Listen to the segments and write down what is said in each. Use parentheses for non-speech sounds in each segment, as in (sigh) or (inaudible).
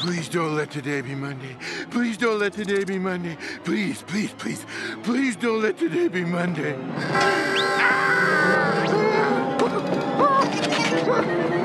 Please don't let today be Monday. Please don't let today be Monday. Please, please, please, please don't let today be Monday. (laughs)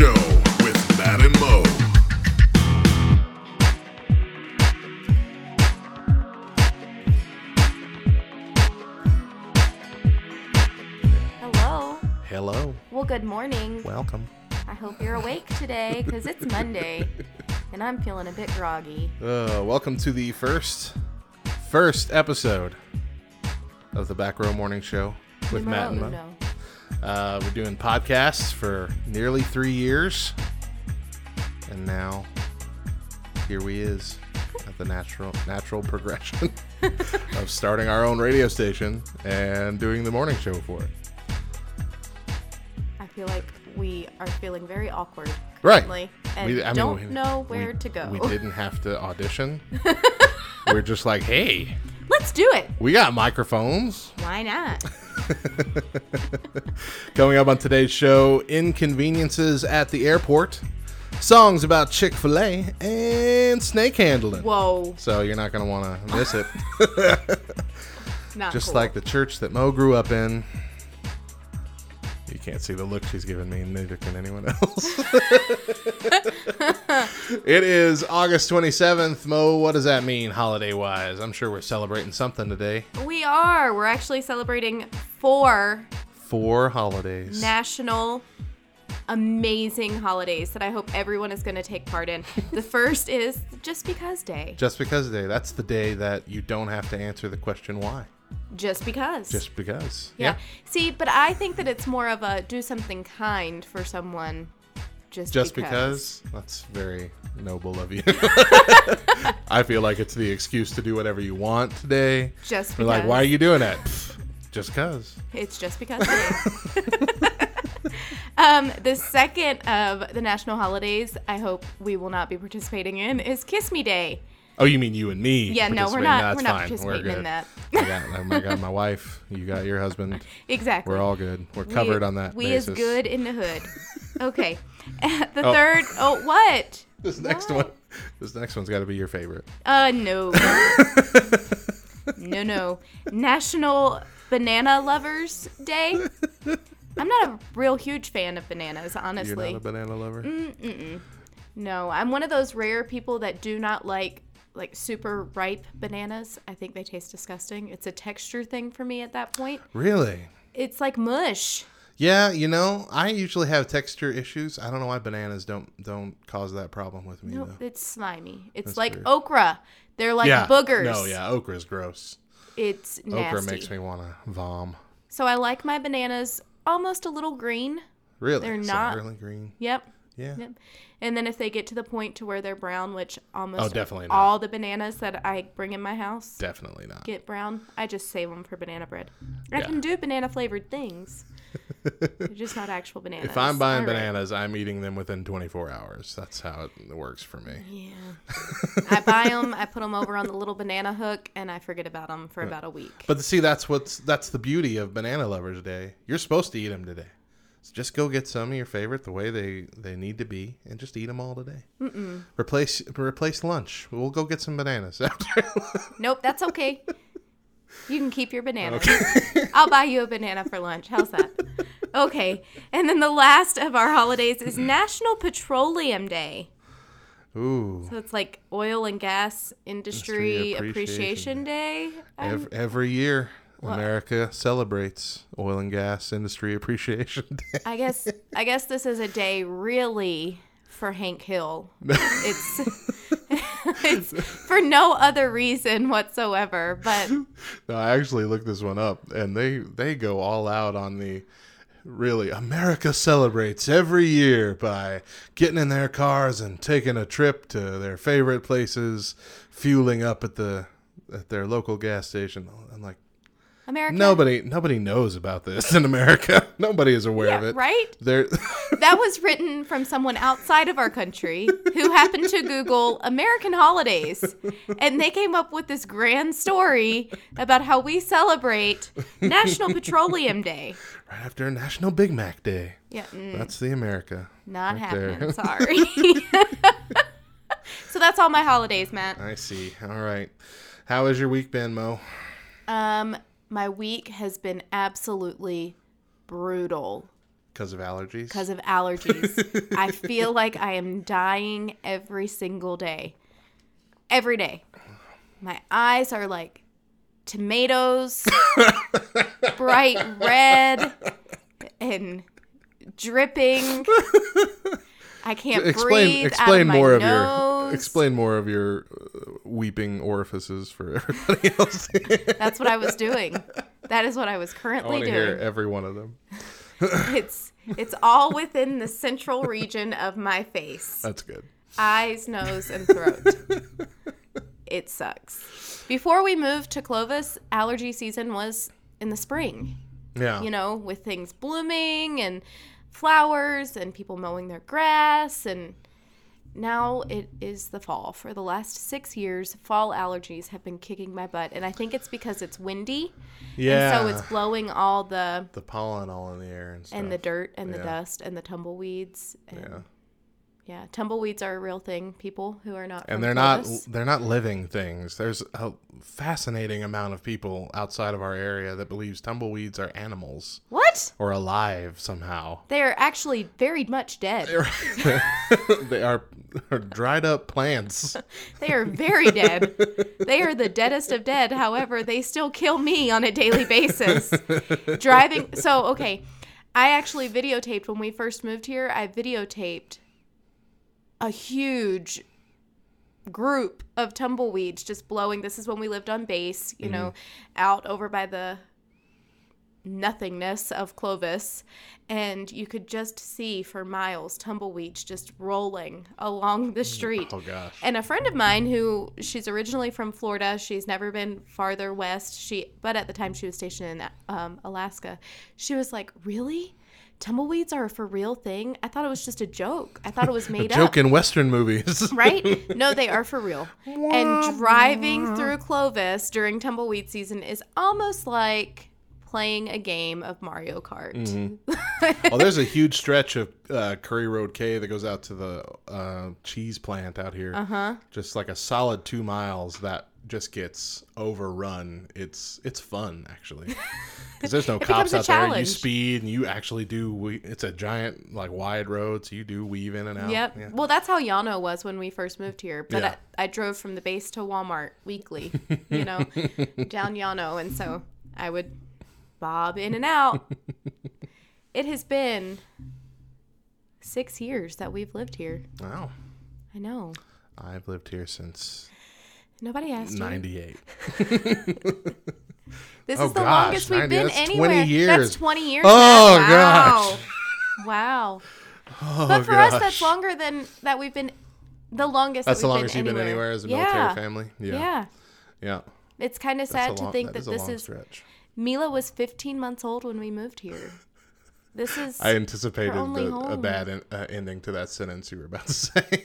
Show with Matt and Mo. Hello. Hello. Well, good morning. Welcome. I hope you're awake today because it's Monday (laughs) and I'm feeling a bit groggy. Uh, welcome to the first first episode of the Back Row Morning Show with Matt and Mo. Numero Uh, we're doing podcasts for nearly three years, and now here we is at the natural natural progression (laughs) of starting our own radio station and doing the morning show for it. I feel like we are feeling very awkward Right. and We- I mean, don't we- know where we- to go. We didn't have to audition. (laughs) we're just like, hey, Let's do it. we got microphones. Why not? (laughs) (laughs) Coming up on today's show, inconveniences at the airport, songs about Chick fil A, and snake handling. Whoa. So you're not going to want to miss it. (laughs) Not Just cool. like the church that Mo grew up in. Can't see the look she's giving me, neither can anyone else. (laughs) it is August 27th. Mo, what does that mean holiday wise? I'm sure we're celebrating something today. we are. We're actually celebrating four Four holidays. national amazing holidays that I hope everyone is going to take part in. (laughs) The first is Just Because Day. Just because day. That's the day that you don't have to answer the question why. Just because. Just because. Yeah. See, but I think that it's more of a do something kind for someone just, Just because. because. That's very noble of you. (laughs) I feel like it's the excuse to do whatever you want today. Just We're like, why are you doing that? Just because. It's just because. (laughs) um, the second of the national holidays, I hope we will not be participating in, is Kiss Me Day. Oh, you mean you and me? Yeah, no, we're not. That's we're not fine. participating we're good. in that. (laughs) I got, oh my my wife. You got your husband. (laughs) Exactly. We're all good. We're We- covered on that We basis. is good in the hood. (laughs) Okay. the Oh. third. Oh, what? This next Why? one. This next one's got to be your favorite. Uh, no. no, no. National Banana Lovers Day. I'm not a real huge fan of bananas, honestly. You're not a banana lover. Mm. no, I'm one of those rare people that do not like like super ripe bananas. I think they taste disgusting. It's a texture thing for me at that point. Really? It's like mush. Yeah, you know, I usually have texture issues. I don't know why bananas don't don't cause that problem with me No, though. it's slimy. It's That's like weird. okra. They're like yeah. boogers. No, yeah, okra's gross. It's nasty. Okra makes me want to vom. So I like my bananas almost a little green. Really? They're So not- really green. Yep. Yeah. Yep. And then if they get to the point to where they're brown, which almost Oh, definitely not. all the bananas that I bring in my house Definitely not. get brown, I just save them for banana bread. I can do banana flavored things. (laughs) They're just not actual bananas. If I'm buying All right. bananas, I'm eating them within 24 hours. That's how it works for me. Yeah. I buy them, I put them over on the little banana hook, and I forget about them for uh, about a week. But see, that's what's that's the beauty of Banana Lovers Day. You're supposed to eat them today. So just go get some of your favorite, the way they they need to be, and just eat them all today. Mm-mm. Replace replace lunch. We'll go get some bananas (laughs) after. Nope, that's okay. You can keep your bananas. (laughs) I'll buy you a banana for lunch. How's that? Okay. And then the last of our holidays is National Petroleum Day. Ooh. So it's like oil and gas industry, Industry appreciation, Appreciation day. Um, Every, every year, America celebrates Oil and Gas Industry (laughs) Appreciation Day. I guess I guess this is a day really for Hank Hill. It's (laughs) it's for no other reason whatsoever, but No, I actually looked this one up, and they they go all out on the really America celebrates every year by getting in their cars and taking a trip to their favorite places, fueling up at the at their local gas station. I'm like, America. Nobody, nobody knows about this in America. (laughs) Nobody is aware of it. right? There, (laughs) That was (laughs) written from someone outside of our country who happened to Google American holidays. And they came up with this grand story about how we celebrate National Petroleum Day. right after National Big Mac Day. Yeah, mm, That's the America. not right there. happening. Sorry. so that's all my holidays, Matt. I see. All right. How has your week been, Mo? Um, my week has been absolutely brutal Because of allergies. because of allergies. I feel (laughs) like I am dying every single day. Every day. My eyes are like tomatoes, (laughs) bright red and dripping. (laughs) I can't explain breathe explain out of more of nose. Explain more of your uh, weeping orifices for everybody (laughs) else. That's what I was doing. That is what I was I currently to doing. hear every one of them. (laughs) It's it's all within the central region of my face. That's good. eyes, nose, and throat. it sucks. Before we moved to Clovis, allergy season was in the spring, Yeah. you know, with things blooming and flowers and people mowing their grass. And now it is the fall. For the last six years, fall allergies have been kicking my butt. And I think it's because it's windy. yeah. And so it's blowing all the. the pollen all in the air and stuff. And the dirt and the dust and the tumbleweeds. And Yeah. Yeah. tumbleweeds are a real thing. People who are not and they're not they're not living things. There's a fascinating amount of people outside of our area that believes tumbleweeds are animals What? or alive somehow. They are actually very much dead. they are, (laughs) are dried up plants. (laughs) They are very dead. They are the deadest of dead. However, they still kill me on a daily basis. Driving. So, okay. I actually videotaped when we first moved here. I videotaped a huge group of tumbleweeds just blowing. This is when we lived on base, you know, out over by the nothingness of Clovis, and you could just see for miles tumbleweeds just rolling along the street. Oh gosh. And a friend of mine who she's originally from Florida, she's never been farther west. She but at the time she was stationed in um, Alaska. She was like, "Really? Tumbleweeds are a for real thing? I thought it was just a joke. I thought it was (laughs) made up." Joke in Western movies. (laughs) right? (laughs) No, they are for real. And driving through Clovis during tumbleweed season is almost like playing a game of Mario Kart. Mm-hmm. well, there's a huge stretch of uh, Curry Road K that goes out to the uh, cheese plant out here. Uh Uh-huh. huh. Just like a solid two miles that just gets overrun. It's it's fun actually. (laughs) Because there's no cops out there. You speed and you actually do. We, it's a giant like wide road, so you do weave in and out. Yep. Yeah. Well, that's how Llano was when we first moved here. But Yeah. I, I drove from the base to Walmart weekly, (laughs) you know, down Llano. And so I would bob in and out. (laughs) it has been six years that we've lived here. Wow. I know. I've lived here since Nobody asked you. '98. (laughs) This Oh, is the gosh, longest we've 90 been that's 20 anywhere. years. That's 20 years. Oh, gosh. Wow. (laughs) Wow. Oh, But for us, that's longer than that we've been. The longest. That's that the longest been you've been anywhere. anywhere as a yeah. military family. Yeah. Yeah. Yeah. It's kind of sad a to think that, a this is. stretch. Mila was 15 months old when we moved here. This is. I anticipated the, a bad en- uh, ending to that sentence you were about to (laughs) say.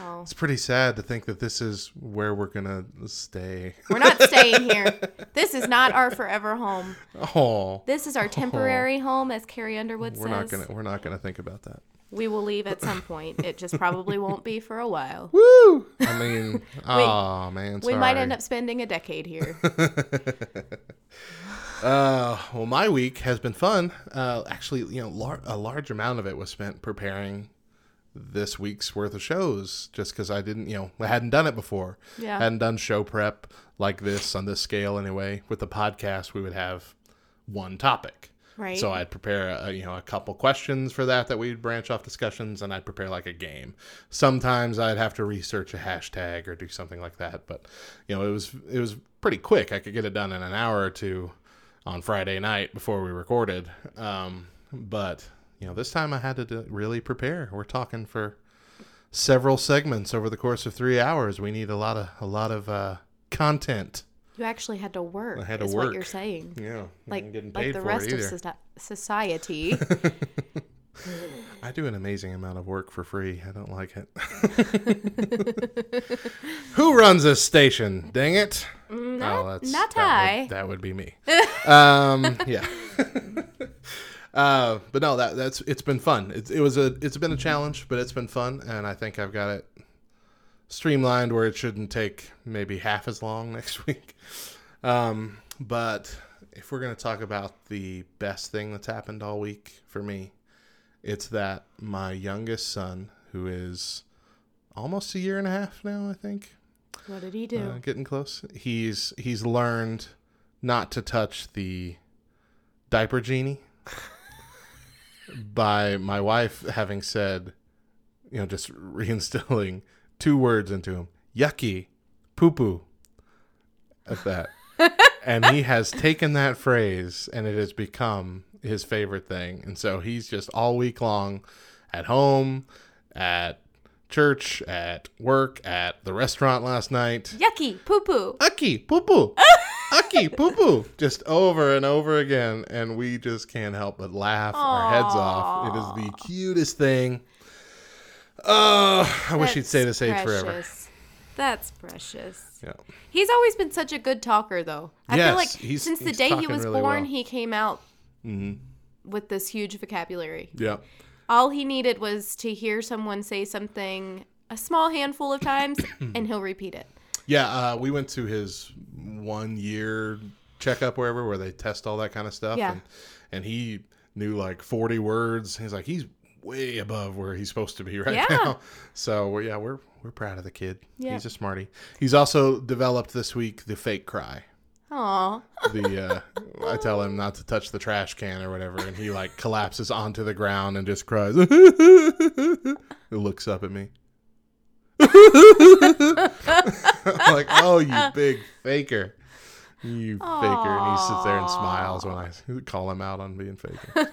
Oh. it's pretty sad to think that this is where we're gonna stay. We're not staying (laughs) here. This is not our forever home. Oh, This is our temporary home, as Carrie Underwood we're says. not gonna we're not gonna think about that. We will leave at some point. It just probably won't be for a while. (laughs) Woo! I mean, (laughs) oh man, We might end up spending a decade here. Uh, well, my week has been fun. Uh, actually, you know, lar- a large amount of it was spent preparing this week's worth of shows, just because I didn't, you know, I hadn't done it before. Yeah. hadn't done show prep like this on this scale anyway. With the podcast, we would have one topic. Right. So I'd prepare, a, you know, a couple questions for that that we'd branch off discussions, and I'd prepare like a game. Sometimes I'd have to research a hashtag or do something like that, but you know, it was it was pretty quick. I could get it done in an hour or two on Friday night before we recorded. Um, but you know, this time I had to really prepare. We're talking for several segments over the course of three hours. We need a lot of a lot of uh, content You actually had to work. I had to is work. what you're saying. Yeah, Like, like the rest of society. (laughs) (laughs) I do an amazing amount of work for free. I don't like it. (laughs) Who runs this station? Dang it! not, not that I. would, that would be me. um, yeah. Uh, but no, that that's it's been fun. It, it was a it's been a challenge, but it's been fun, and I think I've got it streamlined where it shouldn't take maybe half as long (laughs) next week. Um, but if we're gonna talk about the best thing that's happened all week for me, it's that my youngest son, who is almost a year and a half now, I think, what did he do? uh, getting close. He's he's learned not to touch the diaper genie (laughs) by my wife having said, you know, just (laughs) reinstilling two words into him: yucky, poo poo. At that, (laughs) and he has taken that phrase and it has become his favorite thing. And so he's just all week long at home, at church, at work, at the restaurant last night. Yucky, poo poo. Aki, (laughs) poo poo. Aki, poo poo. Just over and over again. And we just can't help but laugh our heads off. It is the cutest thing. Oh, I wish he'd stay this age forever. precious. That's precious. Yeah. He's always been such a good talker, though. I Yes, feel like he's- since the day he was really born, well. he came out Mm-hmm. with this huge vocabulary. Yeah. All he needed was to hear someone say something a small handful of times, (clears throat) and he'll repeat it. Yeah, uh, we went to his one year checkup wherever where they test all that kind of stuff. Yeah. And, and he knew like 40 words. He's like, he's way above where he's supposed to be (laughs) right Yeah. now. So yeah, we're, we're proud of the kid. Yeah. He's a smarty. He's also developed this week the fake cry. Aw. The uh, (laughs) I tell him not to touch the trash can or whatever, and he like collapses onto the ground and just cries. (laughs) he looks up at me. (laughs) I'm like, oh, you big faker, you faker, and he sits there and smiles when I (laughs) call him out on being faker. So,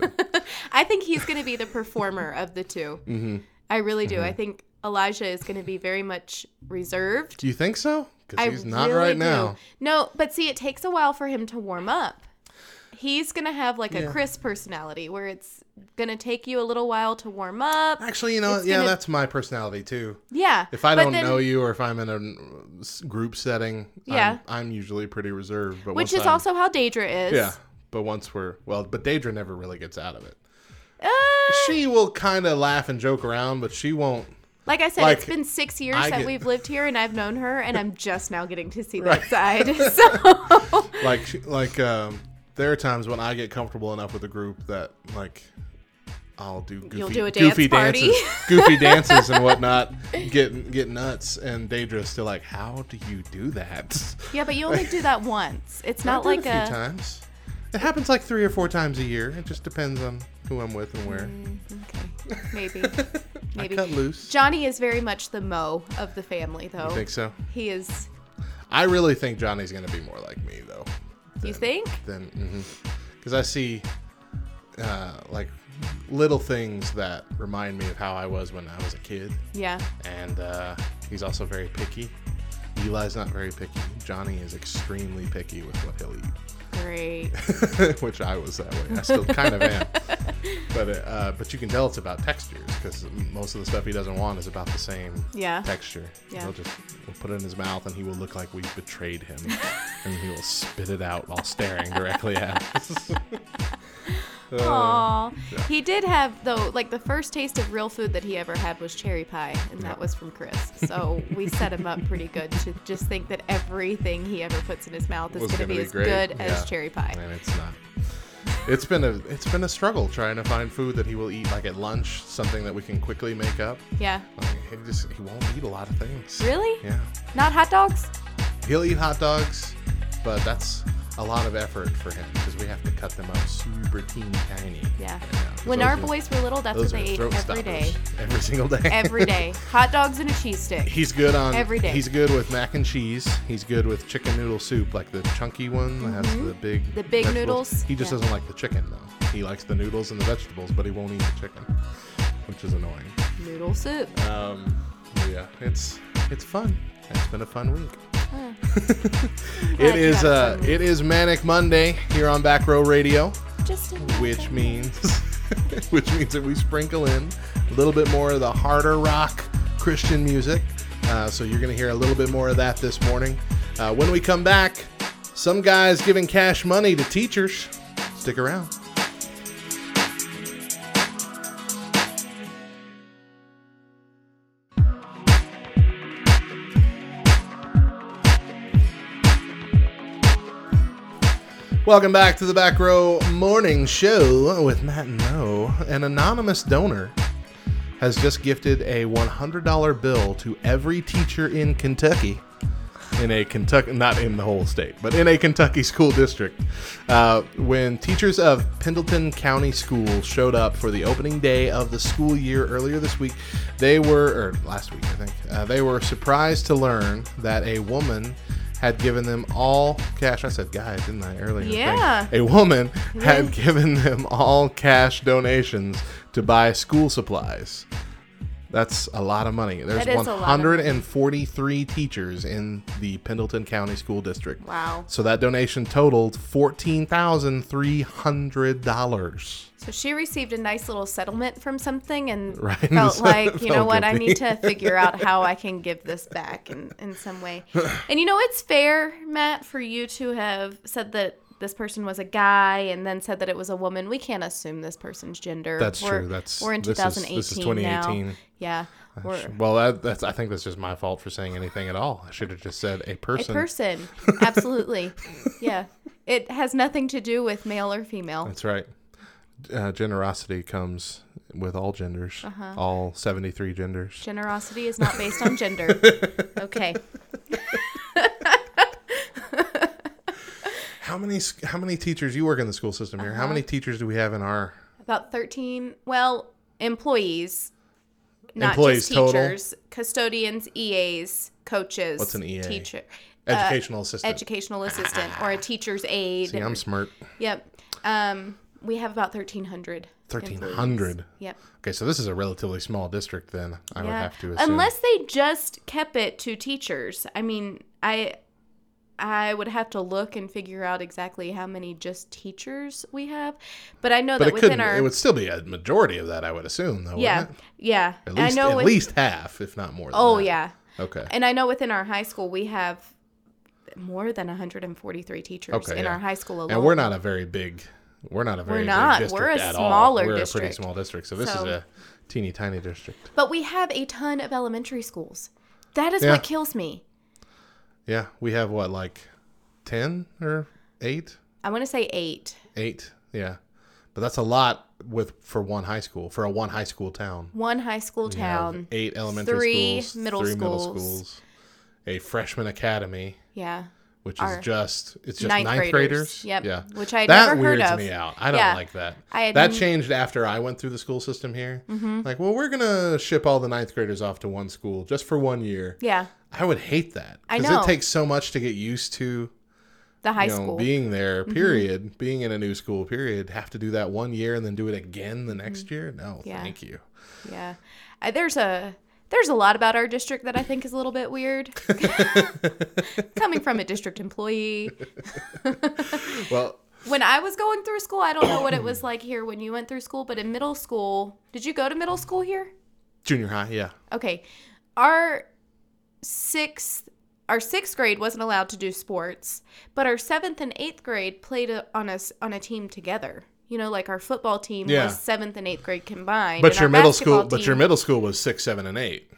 I think he's going to be the performer of the 2 Mm-hmm. I really do. I think Elijah is going to be very much reserved. do you think so? Because he's not really right do. now. No, but see, it takes a while for him to warm up. He's gonna have like a Yeah. Chris personality where it's gonna take you a little while to warm up. Actually, you know, It's yeah, gonna- that's my personality too. Yeah. If I don't then- know you, or if I'm in a group setting, Yeah. I'm, I'm usually pretty reserved. But which is I'm- also how Daedra is. yeah. But once we're well, but Daedra never really gets out of it. Uh, She will kind of laugh and joke around, but she won't. like I said, like, it's been six years I that get- we've lived here, and I've known her, and I'm just now getting to see (laughs) Right. that side. (laughs) (laughs) So Like, like um, there are times when I get comfortable enough with a group that like. I'll do goofy, You'll do a dance goofy party. dances, goofy (laughs) dances and whatnot, get get nuts. And Daedra's still like, "How do you do that?" yeah, but you only do that once. It's (laughs) not like a a. few times. It happens like three or four times a year. It just depends on who I'm with and where. Mm, okay, maybe, (laughs) maybe. I cut loose. Johnny is very much the Mo of the family, though. You think so? He is. I really think Johnny's gonna be more like me though. You think? Than because I see uh, like little things that remind me of how I was when I was a kid, Yeah. and uh, he's also very picky. Eli's not very picky. Johnny is extremely picky with what he'll eat. Great. (laughs) which I was that way. I still kind of am. (laughs) But uh, but you can tell it's about textures because most of the stuff he doesn't want is about the same Yeah. texture. Yeah. He'll just we'll put it in his mouth and he will look like we betrayed him, (laughs) and he will spit it out while staring directly at us. Uh, Aw. He did have though, like the first taste of real food that he ever had was cherry pie, and that was from Chris. So we set him up pretty good to just think that everything he ever puts in his mouth is going to be be as good Yeah. as cherry pie. and it's not. It's been a it's been a struggle trying to find food that he will eat like at lunch, something that we can quickly make up. Yeah. Like, he just he won't eat a lot of things. Really? Yeah. Not hot dogs? He'll eat hot dogs, but that's a lot of effort for him because we have to cut them up super teeny tiny. Yeah. When our boys were little, that's what they ate every day. stoppers. Every single day. Every day. (laughs) Hot dogs and a cheese stick. He's good on Every day. He's good with mac and cheese. He's good with chicken noodle soup, like the chunky one that has the big Mm-hmm. The big vegetables. noodles? He just Yeah. doesn't like the chicken though. He likes the noodles and the vegetables, but he won't eat the chicken, which is annoying. Noodle soup. Um, yeah, it's it's fun. It's been a fun week. (laughs) it is uh, it is Manic Monday here on Back Row Radio, which means (laughs) which means that we sprinkle in a little bit more of the harder rock Christian music. Uh, so you're gonna hear a little bit more of that this morning. Uh, when we come back, some guys giving cash money to teachers. Stick around. Welcome back to the Back Row Morning Show with Matt and Mo. An anonymous donor has just gifted a $100 bill to every teacher in Kentucky. In a Kentucky, not in the whole state, but in a Kentucky school district. Uh, when teachers of Pendleton County Schools showed up for the opening day of the school year earlier this week, they were, or last week, I think, uh, they were surprised to learn that a woman had given them all cash. I said guy, didn't I, earlier? Yeah. A woman had given them all cash donations to buy school supplies. That's a lot of money. There's That is a lot of money. 143 teachers in the Pendleton County School District. Wow. So that donation totaled $14,300. So she received a nice little settlement from something and (laughs) Right. felt (laughs) like, you know Felt what, I need to (laughs) figure out how I can give this back in, in some way. (sighs) And you know, it's fair, Matt, for you to have said that this person was a guy and then said that it was a woman. We can't assume this person's gender. That's we're, true. That's- we're in this is- 2018 this is now. Yeah. We're Well, that, that's I think that's just my fault for saying anything at all. I should have just said a person. a person. person. (laughs) Absolutely. Yeah. It has nothing to do with male or female. That's right. Uh, generosity comes with all genders, Uh-huh. all 73 genders. Generosity is not based on gender. (laughs) Okay. (laughs) How many how many teachers you work in the school system here? How Uh-huh. many teachers do we have in our About 13, well, employees, not Employees just total? teachers, custodians, EAs, coaches. What's an EA? Teacher, educational assistant? educational assistant, or a teacher's aide. See, I'm smart. Yep. Um, we have about 1,300. 1,300. employees. Yep. Okay, so this is a relatively small district then. I would have to assume. Unless they just kept it to teachers. I mean, I I would have to look and figure out exactly how many just teachers we have. But I know but that it within couldn't. our It would still be a majority of that, I would assume, though. yeah, wouldn't it? yeah. At least, I know at with- least half, if not more. Than Oh that. yeah. Okay. And I know within our high school we have more than 143 teachers Okay, in yeah. our high school alone. and we're not a very big. We're not a very not. big district We're a smaller district. We're a pretty small district. So this So- is a teeny tiny district. But we have a ton of elementary schools. That is Yeah. what kills me. Yeah, we have what like ten or eight, I want to say 8. eight. Yeah, but that's a lot with for one high school for a one high school town. One high school town. eight elementary three schools, middle three middle schools. schools, a freshman academy, Yeah. Which is just it's just ninth ninth, graders. graders. Yep, Yeah, which I'd that never heard weirds of. me out. I don't Yeah. like that. I that n- changed after I went through the school system here. Mm-hmm. Like, well, we're gonna ship all the ninth graders off to one school just for one year. Yeah. I would hate that I because know. it takes so much to get used to The high you know, school. Mm-hmm. being there, period, being in a new school, period, have to do that one year and then do it again the next year? No, Mm-hmm. Yeah. thank you. Yeah. I, there's a there's a lot about our district that I think is a little bit weird. (laughs) Coming from a district employee. (laughs) Well, When I was going through school, I don't know what it was like here when you went through school, but in middle school, did you go to middle school here? junior high, yeah. Okay. Our sixth our sixth grade wasn't allowed to do sports, but our seventh and eighth grade played on us on a team together. You know, like our football team Yeah. was seventh and eighth grade combined. But your middle school, but your middle school was six, seven, and eight.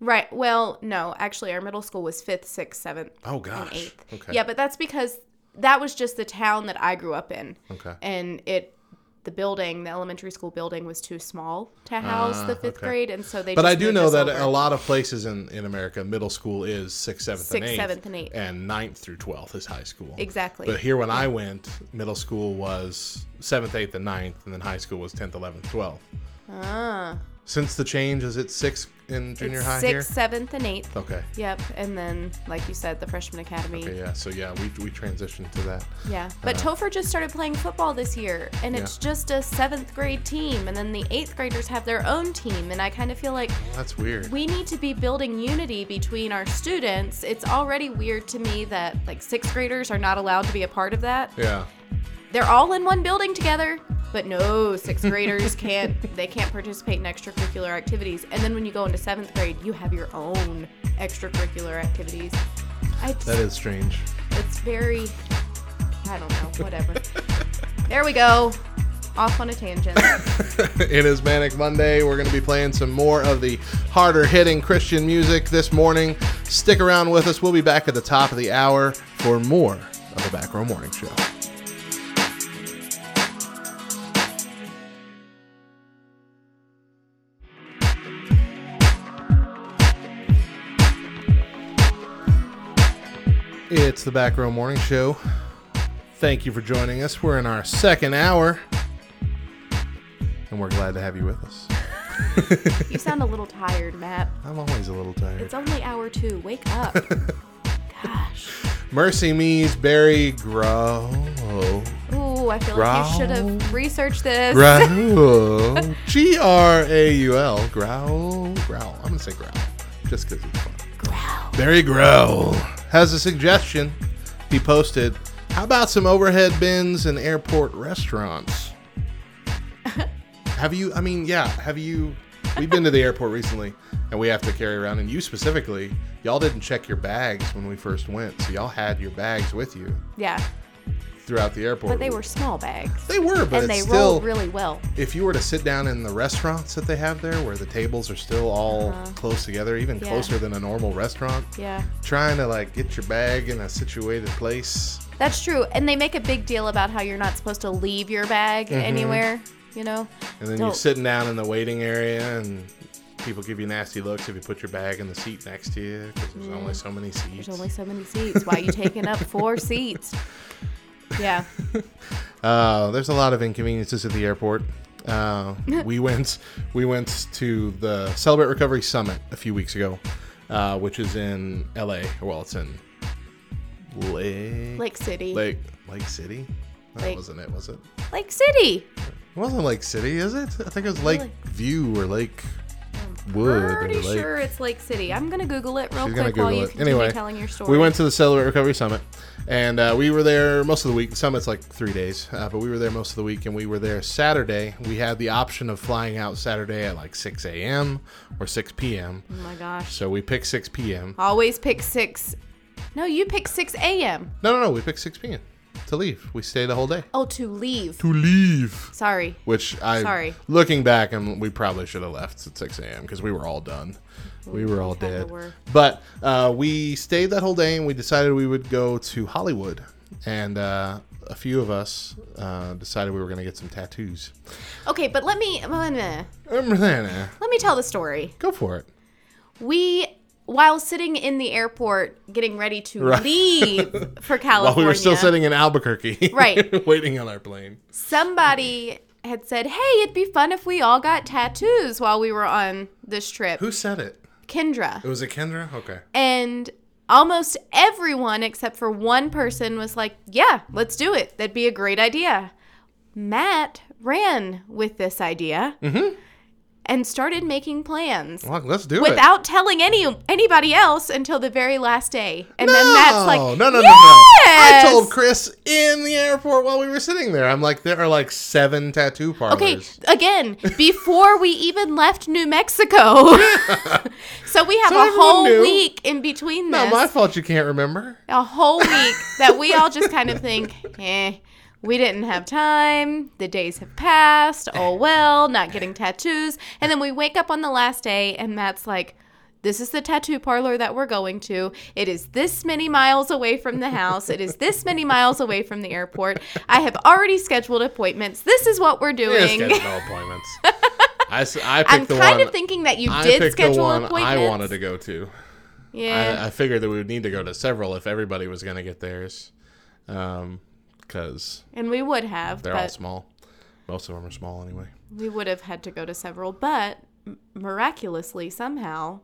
Right. Well, no, actually, our middle school was fifth, sixth, seventh, Oh and gosh. eighth. Okay. Yeah, but that's because that was just the town that I grew up in, Okay. and it, the building, the elementary school building, was too small to house the Ah, fifth okay. grade, and so they. But I do know that over. a lot of places in, in America, middle school is sixth, seventh, and Sixth, eighth. seventh, and eighth. And ninth through twelfth is high school. Exactly. But here when I went, middle school was seventh, eighth, and ninth, and then high school was tenth, eleventh, twelfth. Ah. Since the change, is it six in junior It's high sixth, here? seventh, and eighth. Okay. Yep. And then, like you said, the freshman academy. Okay, yeah. So yeah, we we transitioned to that. Yeah, but Topher just started playing football this year, and it's Yeah. just a seventh grade team, and then the eighth graders have their own team, and I kind of feel like Well, that's weird. we need to be building unity between our students. It's already weird to me that like sixth graders are not allowed to be a part of that. yeah. They're all in one building together, but no, sixth graders (laughs) can't. They can't participate in extracurricular activities. And then when you go into seventh grade, you have your own extracurricular activities. Just, That is strange. it's very I don't know, whatever. (laughs) there we go. Off on a tangent. (laughs) it is Manic Monday. We're going to be playing some more of the harder hitting Christian music this morning. Stick around with us. We'll be back at the top of the hour for more of the Back Row Morning Show. It's the Back Row Morning Show. Thank you for joining us. We're in our second hour, and we're glad to have you with us. (laughs) You sound a little tired, Matt. I'm always a little tired. It's only hour two. Wake up. Gosh. (laughs) MercyMe's Barry Graul. Ooh, I feel like you should have researched this. Growl. (laughs) G R A U L. Growl. Growl. I'm going to say growl. Just because it's fun. Growl. Barry Growl has a suggestion. He posted, How about some overhead bins in airport restaurants? have you, I mean, yeah, have you, we've been to the airport recently and we have to carry around, and you specifically, y'all didn't check your bags when we first went. So y'all had your bags with you Yeah, throughout the airport. but they were small bags. They were, but and they still, rolled really well. if you were to sit down in the restaurants that they have there, where the tables are still all close together, even Uh-huh. Yeah. closer than a normal restaurant, Yeah. trying to like get your bag in a situated place. That's true. And they make a big deal about how you're not supposed to leave your bag Mm-hmm. anywhere, you know? And then you're sitting down in the waiting area, and people give you nasty looks if you put your bag in the seat next to you because there's only so many seats. There's only so many seats. Why are you taking up (laughs) four seats? Yeah. (laughs) Uh, there's a lot of inconveniences at the airport. Uh, we (laughs) went we went to the Celebrate Recovery Summit a few weeks ago, uh, which is in L.A. Well, it's in Lake Lake City. Lake Lake City. That Lake- wasn't it, was it? Lake City. It wasn't Lake City, is it? I think it was Lake Really? View or Lake Or Pretty sure it's Lake City. I'm gonna Google it real She's gonna quick while Google you it. continue Anyway, telling your story. We went to the Celebrate Recovery Summit, and uh, we were there most of the week. The summit's like three days, uh, but we were there most of the week, and we were there Saturday. We had the option of flying out Saturday at like 6 a.m. or 6 p.m. Oh my gosh. So we picked 6 p.m. Always pick six. No, you pick six a.m. No, no, no. We picked 6 p.m. to leave. We stayed the whole day. Oh, to leave. To leave. Sorry. Which I, Sorry. looking back, and we probably should have left at 6 a.m. because we were all done. We were all dead. But uh, we stayed that whole day, and we decided we would go to Hollywood. And uh, a few of us uh, decided we were going to get some tattoos. Okay, but let me let me Um, let me tell the story. Go for it. We, while sitting in the airport getting ready to Right. leave for California, (laughs) While we were still sitting in Albuquerque, Right. (laughs) waiting on our plane. somebody had said, "Hey, it'd be fun if we all got tattoos while we were on this trip." Who said it? Kendra. It was a Kendra. Okay. And almost everyone except for one person was like, "Yeah, let's do it. That'd be a great idea." Matt ran with this idea mm-hmm. And started making plans. Well, let's do it. Without telling any anybody else until the very last day, and then that's like, no, no, no, no, yes! no. I told Chris in the airport while we were sitting there. I'm like, there are like seven tattoo parlors. Okay, again, before we even left New Mexico. (laughs) so we have So a whole knew. week in between Not this. my fault you can't remember. a whole week that we all just kind of think, (laughs) eh, we didn't have time. The days have passed. Oh well, not getting tattoos. And then we wake up on the last day, and Matt's like, this is the tattoo parlor that we're going to. It is this many miles away from the house. It is this many miles away from the airport. I have already scheduled appointments. This is what we're doing. Yeah, schedule appointments. I, I picked I'm the kind one. of thinking that you I did schedule appointments. I wanted to go to. Yeah. I, I figured that we would need to go to several if everybody was going to get theirs, um, because and we would have, they're all small. Most of them are small anyway. We would have had to go to several, but miraculously, somehow,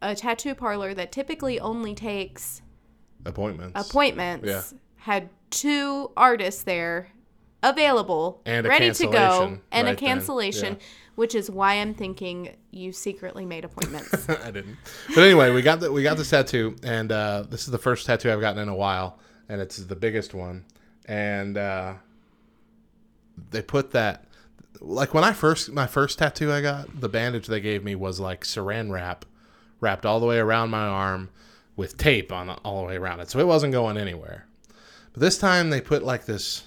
a tattoo parlor that typically only takes Appointments. appointments Yeah. had two artists there available, And ready to go, and right a cancellation, Yeah. which is why I'm thinking you secretly made appointments. (laughs) I didn't. But anyway, we got the we got this tattoo, and uh, this is the first tattoo I've gotten in a while, and it's the biggest one. And uh, they put that like when I first my first tattoo I got, the bandage they gave me was like saran wrap wrapped all the way around my arm with tape on all the way around it, so it wasn't going anywhere. But this time they put like this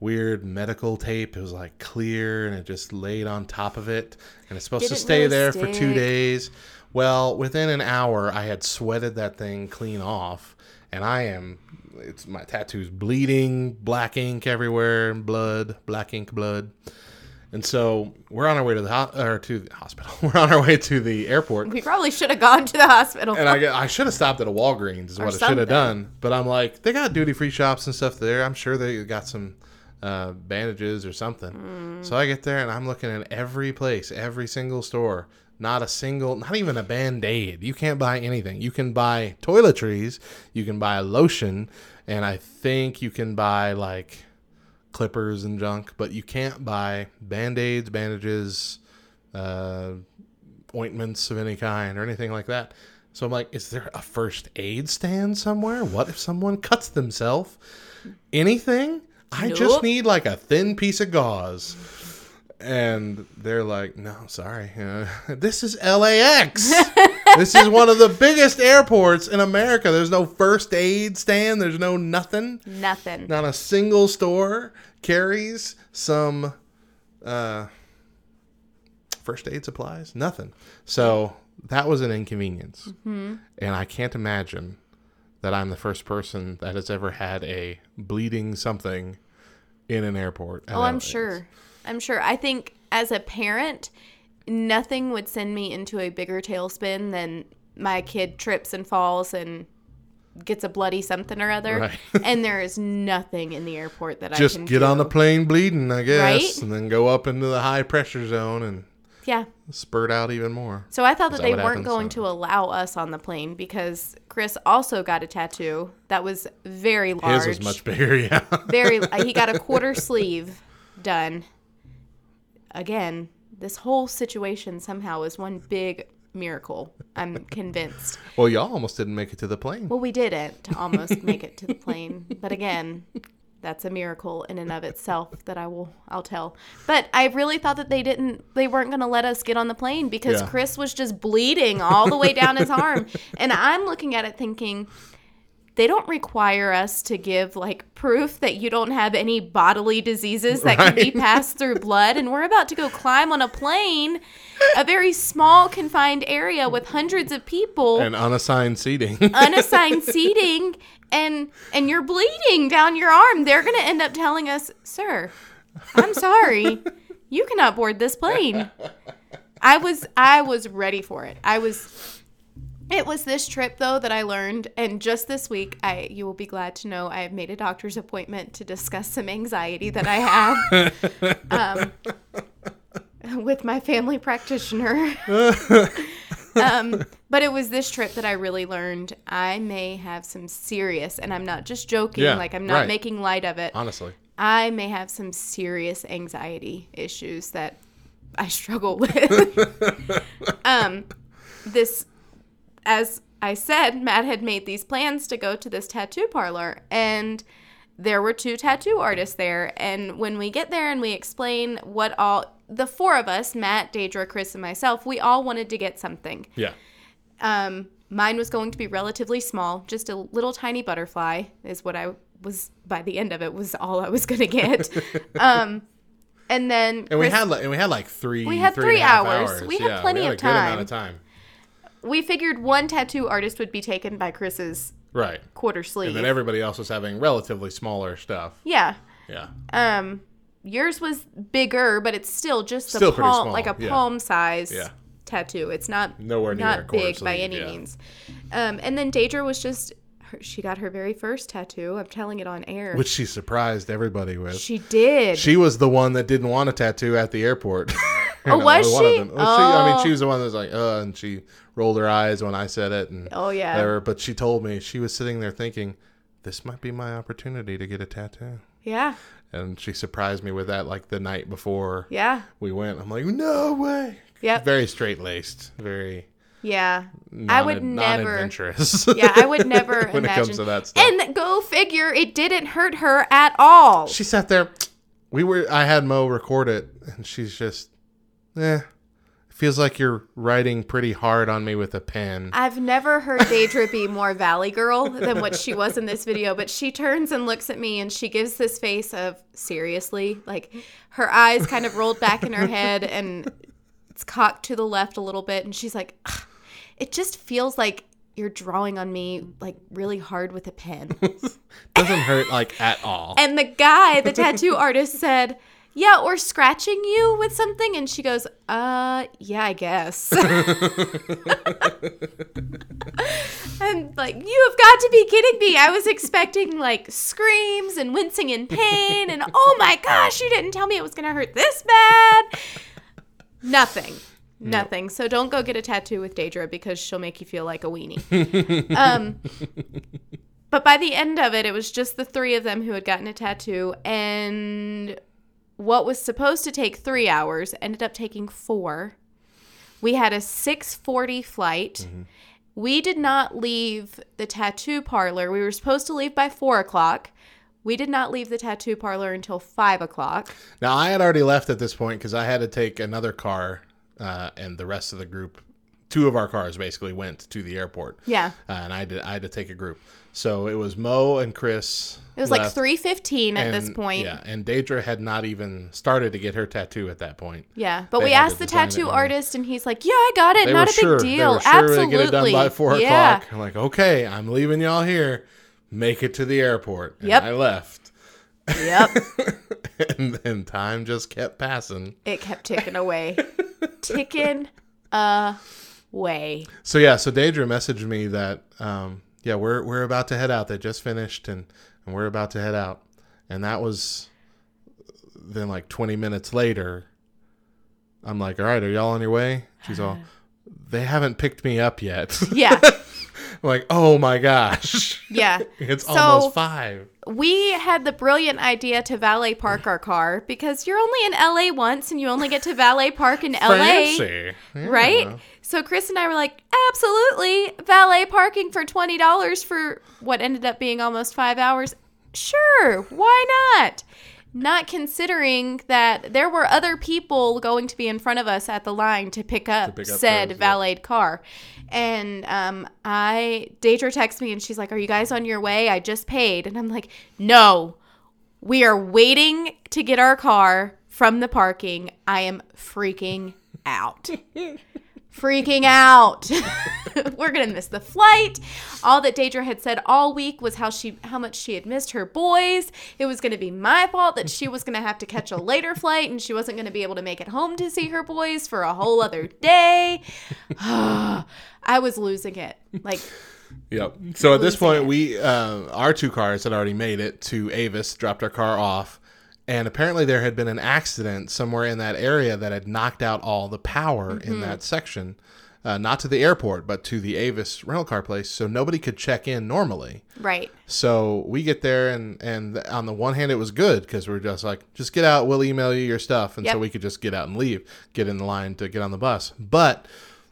weird medical tape. It was like clear and it just laid on top of it, and it's supposed Did to it stay really there for two days. Well, within an hour, I had sweated that thing clean off, and I am. It's my tattoo's bleeding, black ink everywhere, blood, black ink blood. And so we're on our way to the ho- or to the hospital. (laughs) We're on our way to the airport, we probably should have gone to the hospital. and I I should have stopped at a Walgreens is Or what I should have done. But I'm like, they got duty free shops and stuff there. I'm sure they got some uh, bandages or something. Mm. So I get there and I'm looking at every place, every single store. Not a single, not even a band aid. You can't buy anything. You can buy toiletries, you can buy lotion, and I think you can buy like clippers and junk, but you can't buy band aids, bandages, uh, ointments of any kind or anything like that. So I'm like, is there a first aid stand somewhere? What if someone cuts themselves? Anything? I just need like a thin piece of gauze. And they're like, no, sorry. Uh, (laughs) this is LAX. (laughs) this is one of the biggest airports in America. There's no first aid stand, there's no nothing. Nothing. Not a single store carries some uh, first aid supplies. Nothing. So that was an inconvenience. Mm-hmm. And I can't imagine that I'm the first person that has ever had a bleeding something in an airport. Oh, I'm sure. I'm sure. I think as a parent, nothing would send me into a bigger tailspin than my kid trips and falls and gets a bloody something or other. Right. (laughs) and there is nothing in the airport that I can Just get on the plane bleeding, I guess, Right? and then go up into the high pressure zone and Yeah. spurt out even more. So I thought that that they weren't going So- to allow us on the plane because Chris also got a tattoo that was very large. His was much bigger, (laughs) yeah. very he got a quarter (laughs) sleeve done again this whole situation somehow is one big miracle i'm (laughs) convinced well, y'all almost didn't make it to the plane. well we didn't (laughs) almost make it to the plane but again that's a miracle in and of itself that i will i'll tell but i really thought that they didn't they weren't going to let us get on the plane because Yeah. chris was just bleeding all the way down his arm (laughs) and i'm looking at it thinking they don't require us to give like proof that you don't have any bodily diseases that can be (laughs) passed through blood and we're about to go climb on a plane a very small confined area with hundreds of people and unassigned seating. (laughs) unassigned seating and and you're bleeding down your arm. They're going to end up telling us sir i'm sorry. You cannot board this plane. I was i was ready for it. I was it was this trip though that I learned, and just this week, I you will be glad to know I have made a doctor's appointment to discuss some anxiety that I have (laughs) um, with my family practitioner. (laughs) um, but it was this trip that I really learned I may have some serious, and I'm not just joking, Yeah, like I'm not right. making light of it. Honestly. I may have some serious anxiety issues that I struggle (laughs) with. um, this, as I said, (laughs) Matt had made these plans to go to this tattoo parlor, and there were two tattoo artists there. And when we get there and we explain what all the four of us, Matt, Deidre, Chris, and myself, we all wanted to get something. Yeah. Um, mine was going to be relatively small, just a little tiny butterfly is what I was by the end of it was all I was gonna get. (laughs) um, and then And we had like and we had like three. We had three three half hours. We had Yeah, plenty we had of amount of time. We figured one tattoo artist would be taken by Chris's Right. quarter sleeve. And then everybody else was having relatively smaller stuff. yeah. Yeah. Um, yours was bigger, but it's still just a Still pretty palm, like a yeah. palm size Yeah. tattoo. It's not Nowhere near not big by any yeah. means. Um, and then Deidre was just her, she got her very first tattoo. I'm telling it on air. which she surprised everybody with. she did. She was the one that didn't want a tattoo at the airport. (laughs) (laughs) Oh, was she? Well, she- I mean, Oh. she was the one that was like, uh, and she rolled her eyes when I said it. And Oh, yeah. whatever. But she told me she was sitting there thinking, this might be my opportunity to get a tattoo. yeah. And she surprised me with that like the night before Yeah. we went. I'm like, no way. Yeah. Very straight laced. Very. Yeah. Non- I would never. (laughs) Yeah, I would never (laughs) when imagine. it comes to that stuff. And go figure, it didn't hurt her at all. she sat there. We were. I had Mo record it, and she's just, eh. Feels like you're writing pretty hard on me with a pen. I've never heard Daedra be more Valley Girl than what she was in this video, but she turns and looks at me and she gives this face of seriously, like her eyes kind of rolled back in her head and it's cocked to the left a little bit, and she's like, "Ugh, "It just feels like you're drawing on me like really hard with a pen." (laughs) Doesn't hurt like at all. And the guy, the (laughs) tattoo artist, said, Yeah, or scratching you with something. And she goes, Uh, yeah, I guess. (laughs) and like, you have got to be kidding me. I was expecting like screams and wincing in pain. And oh my gosh, you didn't tell me it was going to hurt this bad. Nothing. Nothing. So don't go get a tattoo with Deidre because she'll make you feel like a weenie. (laughs) um, but by the end of it, it was just the three of them who had gotten a tattoo, and what was supposed to take three hours ended up taking four. We had a six forty flight. We did not leave the tattoo parlor. We were supposed to leave by four o'clock. We did not leave the tattoo parlor until five o'clock. Now I had already left at this point because I had to take another car, uh, and the rest of the group, two of our cars basically went to the airport. Yeah. Uh, and I did. I had to take a group. So it was Mo and Chris. It was like three fifteen at this point. Yeah, and Deidre had not even started to get her tattoo at that point. Yeah, but They we asked the tattoo artist, and he's like, "Yeah, I got it. They Not a big deal. They were sure Absolutely, get it done by four yeah. o'clock. I'm like, okay, I'm leaving y'all here. Make it to the airport. And Yep. I left, Yep, (laughs) and then time just kept passing. it kept ticking away, (laughs) ticking away. So yeah, so Deidre messaged me that um, yeah, we're we're about to head out. They just finished and and we're about to head out. And that was then like 20 minutes later. I'm like, "All right, are y'all on your way?" She's all, (sighs) "They haven't picked me up yet." Yeah, (laughs) I'm like, "Oh my gosh." Yeah. (laughs) It's So- almost 5. We had the brilliant idea to valet park our car because you're only in LA once, and you only get to valet park in LA. Yeah. right? So Chris and I were like, absolutely, valet parking for twenty dollars for what ended up being almost five hours. Sure, why not? Not considering that there were other people going to be in front of us at the line to pick up, pick up said those, yeah. valeted car. And um, I, Deidre texts me and she's like, Are you guys on your way? I just paid. And I'm like, No, we are waiting to get our car from the parking. I am freaking out. (laughs) freaking out. (laughs) We're gonna miss the flight. All that Deidre had said all week was how she how much she had missed her boys. It was gonna be my fault that she was gonna have to catch a later flight and she wasn't gonna be able to make it home to see her boys for a whole other day. (sighs) I was losing it. Like Yep. So at this point, it. we uh, our two cars had already made it to Avis, dropped our car off, and apparently there had been an accident somewhere in that area that had knocked out all the power Mm-hmm. in that section. Uh, not to the airport, but to the Avis rental car place, so nobody could check in normally. right. So we get there, and and on the one hand, it was good because we're just like, just get out, we'll email you your stuff, and so we could just get out and leave, get in the line to get on the bus. But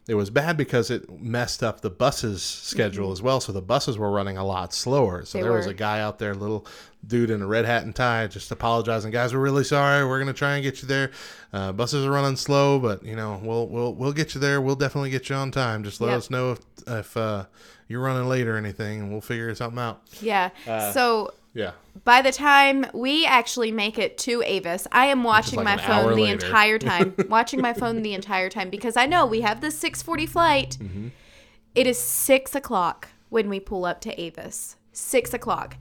it was bad because it messed up the buses schedule as well. So the buses were running a lot slower. So Mm-hmm. They there was a guy out there, little dude in a red hat and tie, just apologizing. Guys, we're really sorry. We're gonna try and get you there. Uh, buses are running slow, but you know we'll we'll we'll get you there. We'll definitely get you on time. Just let Yep. us know if if uh, you're running late or anything, and we'll figure something out. Yeah. Uh, so Yeah. by the time we actually make it to Avis, I am watching like my phone the later. entire time. (laughs) watching my phone the entire time because I know we have the 640 flight. Mm-hmm. It is six o'clock when we pull up to Avis. Six o'clock.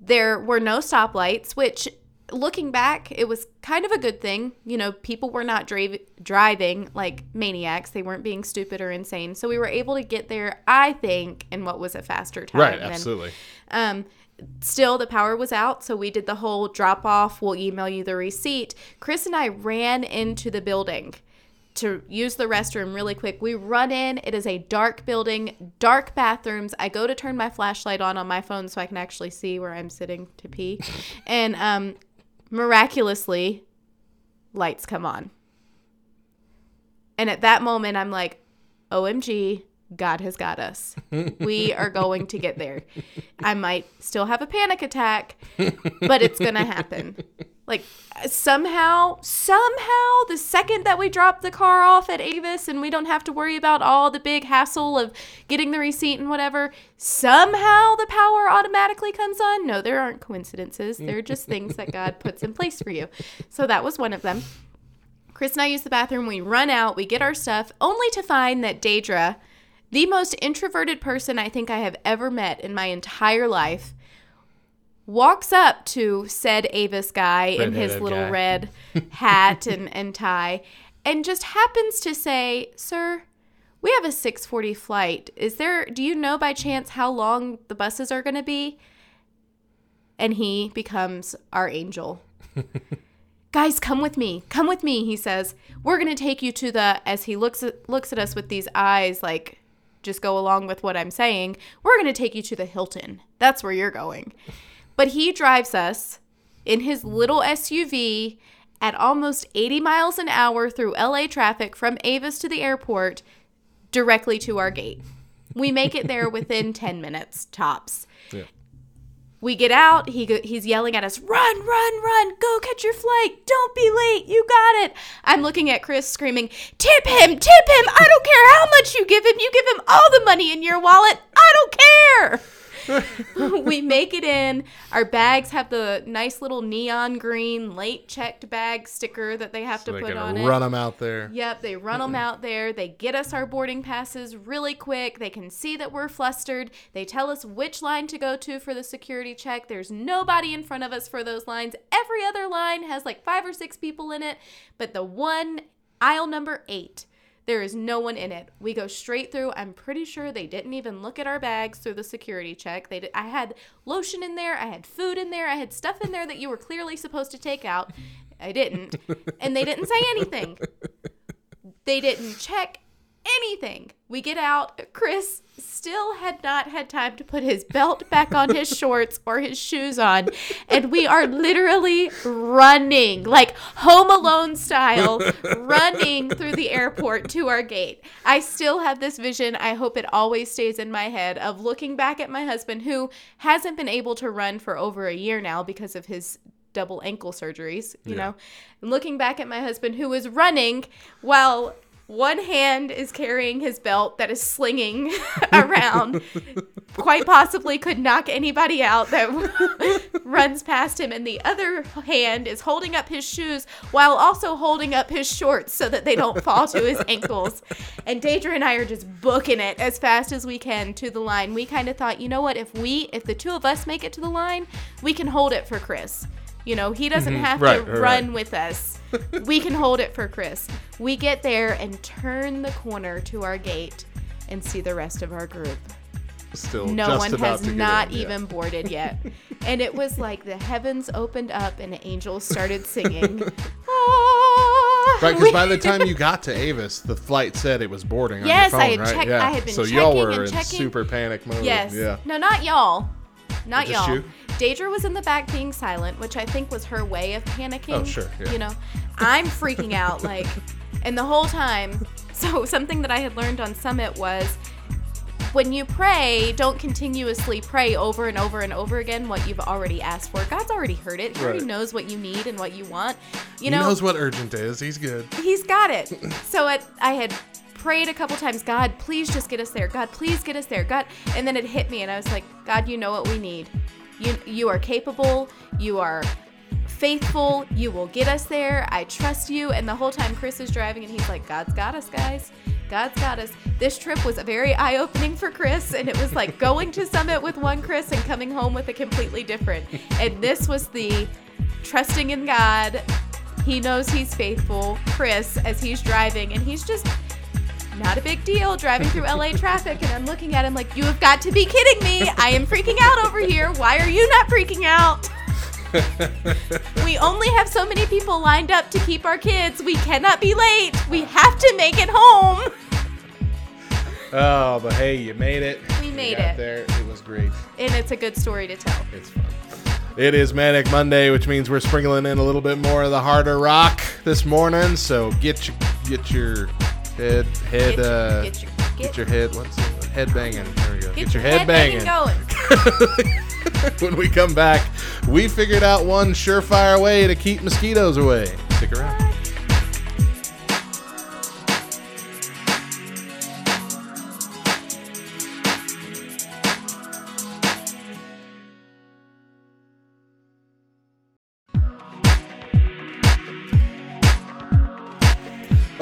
There were no stoplights, which looking back, it was kind of a good thing. You know, people were not dri- driving like maniacs. They weren't being stupid or insane. So we were able to get there, I think, in what was a faster time. Right, than- absolutely. um, still, the power was out, so we did the whole drop off. We'll email you the receipt. Chris and I ran into the building to use the restroom really quick. We run in. It is a dark building, dark bathrooms. I go to turn my flashlight on on my phone so I can actually see where I'm sitting to pee, (laughs) and um, miraculously, lights come on. And at that moment, I'm like, OMG, God has got us. (laughs) We are going to get there. I might still have a panic attack, but it's going to happen. Like somehow, somehow, the second that we drop the car off at Avis and we don't have to worry about all the big hassle of getting the receipt and whatever, somehow the power automatically comes on. No, there aren't coincidences. They're just things that God puts in place for you. So that was one of them. Chris and I use the bathroom. We run out, we get our stuff, only to find that Deidre, the most introverted person I think I have ever met in my entire life, walks up to said Avis guy in his little guy. red (laughs) hat and, and tie and just happens to say, Sir, we have a 640 flight. Is there, do you know by chance how long the buses are going to be? And he becomes our angel (laughs) guys come with me come with me he says we're going to take you to the as he looks at looks at us with these eyes like just go along with what i'm saying we're going to take you to the hilton. That's where you're going. But he drives us in his little suv at almost 80 miles an hour through la traffic from avis to the airport directly to our gate. We make it there within 10 minutes tops. Yeah. We get out. He go, he's yelling at us, "Run, run, run! Go catch your flight! Don't be late! You got it!" I'm looking at Chris, screaming, "Tip him! Tip him! I don't care how much you give him. You give him all the money in your wallet. I don't care." (laughs) we make it in. Our bags have the nice little neon green late checked bag sticker that they have So to they put on it. run them out there. Yep, they run them out there. They get us our boarding passes really quick. They can see that we're flustered. They tell us which line to go to for the security check. There's nobody in front of us for those lines. Every other line has like five or six people in it, but the one aisle number eight. There is no one in it. We go straight through. I'm pretty sure they didn't even look at our bags through the security check. They did, I had lotion in there, I had food in there, I had stuff in there that you were clearly supposed to take out. I didn't. And they didn't say anything. They didn't check anything. We get out. Chris still had not had time to put his belt back on his (laughs) shorts or his shoes on. And we are literally running, like Home Alone style, (laughs) running through the airport to our gate. I still have this vision. I hope it always stays in my head of looking back at my husband who hasn't been able to run for over a year now because of his double ankle surgeries, you know, and looking back at my husband who was running while one hand is carrying his belt that is slinging (laughs) around, quite possibly could knock anybody out that (laughs) runs past him, and the other hand is holding up his shoes while also holding up his shorts so that they don't fall to his ankles. And Deidre and I are just booking it as fast as we can to the line. We kind of thought, you know what, if we, if the two of us make it to the line, we can hold it for Chris. You know, he doesn't have Right, to right, run right. with us. (laughs) we can hold it for Chris. We get there and turn the corner to our gate and see the rest of our group. Still, No just one about has not in, yeah. even boarded yet. (laughs) and it was like the heavens opened up and angels started (laughs) singing. Ah, Right, because by the time you got to Avis, the flight said it was boarding on Yes, your I had right? checked- yeah. I had been so y'all were and in checking. super panic mode. Yes. Yeah. No, not y'all. Not y'all. you? Deidre was in the back being silent, which I think was her way of panicking. Oh, sure, yeah. You know, I'm freaking out, like, and the whole time. (laughs) So, something that I had learned on Summit was when you pray, don't continuously pray over and over and over again what you've already asked for. God's already heard it. He already knows what you need and what you want. You know, He know, knows what urgent is. He's good. he's got it. (clears throat) So it, I had prayed a couple times, God, please just get us there. God, please get us there. God, and then it hit me, and I was like, God, you know what we need. You you are capable. You are faithful. You will get us there. I trust you. And the whole time Chris is driving, and he's like, God's got us, guys. God's got us. This trip was very eye opening for Chris, and it was like (laughs) going to Summit with one Chris and coming home with a completely different. And this was the trusting in God. He knows he's faithful. Chris, as he's driving, and he's just not a big deal driving through LA traffic. And I'm looking at him like, You have got to be kidding me. I am freaking out over here. Why are you not freaking out? (laughs) we only have so many people lined up to keep our kids. We cannot be late. We have to make it home. Oh, but hey, you made it. We You made got it. There, it was great. And it's a good story to tell. It's fun. It is Manic Monday, which means we're sprinkling in a little bit more of the harder rock this morning. So get your get your head head Get your- uh get your- get, get- your head what's head banging. There we go. Get, Get, your head, banging. going. (laughs) when we come back, we figured out one surefire way to keep mosquitoes away. Stick around.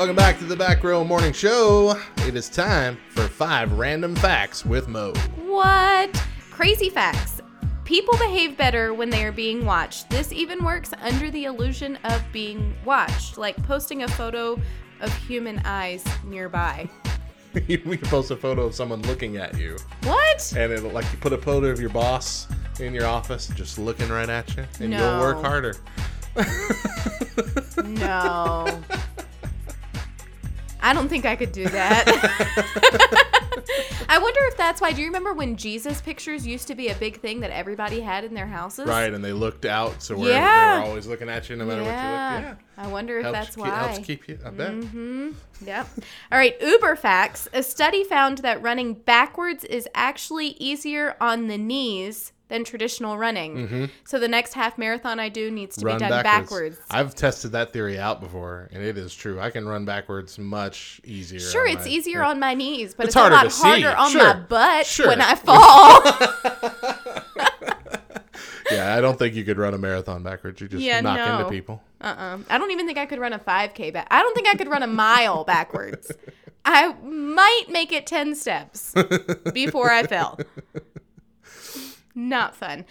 Welcome back to the Back Row Morning Show. It is time for five random facts with Mo. What? Crazy facts. People behave better when they are being watched. This even works under the illusion of being watched, like posting a photo of human eyes nearby. (laughs) we can post a photo of someone looking at you, What? and it'll like you put a photo of your boss in your office, just looking right at you, and you'll work harder. No. (laughs) I don't think I could do that. I wonder if that's why. Do you remember when Jesus pictures used to be a big thing that everybody had in their houses? Right, and they looked out, so we're, Yeah. they were always looking at you no matter what you look. Yeah. I wonder if Yeah, that's why. Mm-hmm. helps keep you. I bet. Yep. All right, Uber facts. A study found that running backwards is actually easier on the knees than traditional running. So the next half marathon I do needs to Mm-hmm. Run be done backwards. backwards. I've tested that theory out before, and it is true. I can run backwards much easier. Sure, it's my- easier yeah. on my knees, but It's it's, harder a lot to see. harder on Sure. my butt Sure. when I (laughs) fall. (laughs) Yeah, I don't think you could run a marathon backwards. You just Yeah, knock no. into people. uh-uh. I don't even think I could run a 5K back. I don't think I could run a mile (laughs) backwards. I might make it 10 steps before I fell. Not fun.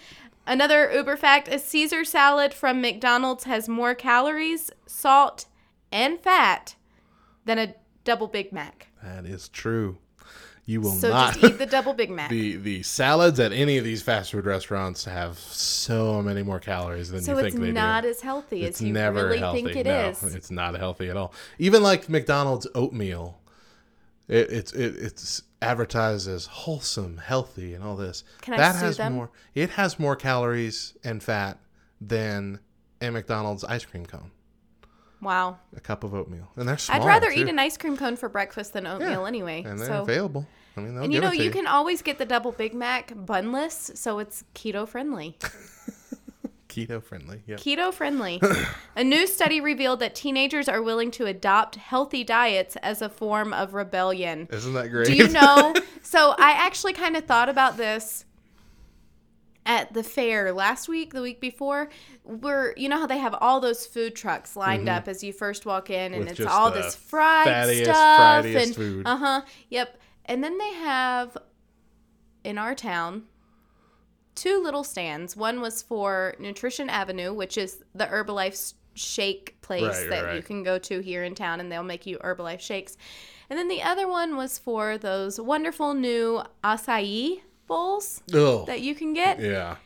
Another Uber fact a Caesar salad from McDonald's has more calories, salt, and fat than a double Big Mac. That is true. You will So not. just eat the (laughs) double Big Mac. the the salads at any of these fast food restaurants have so many more calories than so you think they do. It's not as healthy It's as you never really healthy. think it no, is. it's not healthy at all. Even like McDonald's oatmeal, it, it's it, it's advertised as wholesome, healthy, and all this. Can I that sue has them? more. It has more calories and fat than a McDonald's ice cream cone. Wow. A cup of oatmeal, and they're small. I'd rather too. eat an ice cream cone for breakfast than oatmeal anyway. and they're so available. I mean, And you know, to you can always get the double Big Mac bunless, so it's keto friendly. (laughs) keto friendly. Yep. keto friendly. (coughs) A new study revealed that teenagers are willing to adopt healthy diets as a form of rebellion. Isn't that great? Do you know? (laughs) so I actually kind of thought about this at the fair last week, the week before. Where you know how they have all those food trucks lined up as you first walk in, and Mm-hmm. With it's all this fried fattiest, stuff friediest and uh huh, yep. And then they have in our town two little stands. One was for Nutrition Avenue, which is the Herbalife shake place Right, that right, you can go to here in town, and they'll make you Herbalife shakes. And then the other one was for those wonderful new acai bowls Ugh. that you can get. Yeah.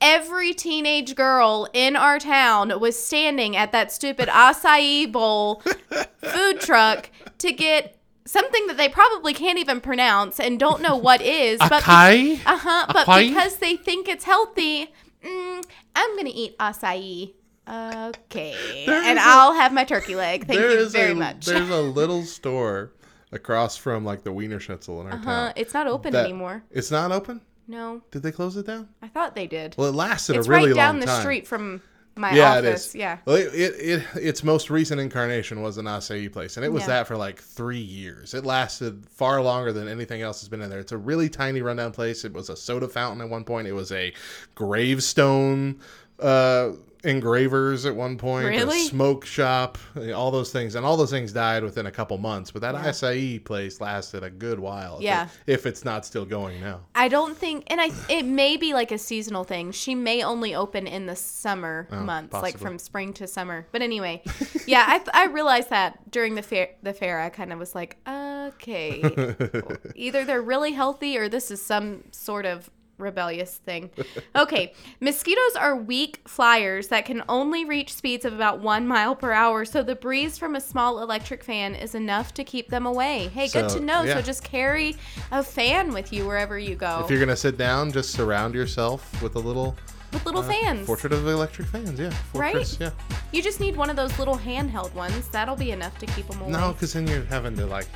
Every teenage girl in our town was standing at that stupid acai bowl (laughs) food truck to get something that they probably can't even pronounce and don't know what is. (laughs) But Acai? uh huh. But Acai? because they think it's healthy, mm, I'm gonna eat acai. Okay, and I'll have my turkey leg. Thank you very a, much. There's a (laughs) little store across from like the Wiener Schnitzel in our Uh, town. it's not open anymore. It's not open. No, Did they close it down? I thought they did. Well, it lasted it's a really right down the time. street from my Yeah, office. it is. Yeah. Well, it, it, it its most recent incarnation was an acai place, and it was Yeah. that for like three years. It lasted far longer than anything else has been in there. It's a really tiny rundown place. It was a soda fountain at one point. It was a gravestone uh, engravers at one point, a Really? smoke shop, all those things, and all those things died within a couple months. But that acai place lasted a good while. if Yeah. it- if it's not still going now. I don't think, and I it may be like a seasonal thing. She may only open in the summer oh, months, like Oh, from spring to summer. But anyway, yeah, I I realized that during the fair. The fair, I kind of was like, okay, (laughs) either they're really healthy or this is some sort of rebellious thing. (laughs) Okay, mosquitoes are weak flyers that can only reach speeds of about one mile per hour. So the breeze from a small electric fan is enough to keep them away. Hey, good to know. yeah. So just carry a fan with you wherever you go. If you're gonna sit down, just surround yourself with a little with little uh, fans. portrait of electric fans. Yeah, Right? Yeah. You just need one of those little handheld ones. That'll be enough to keep them away. No, because then you're having to like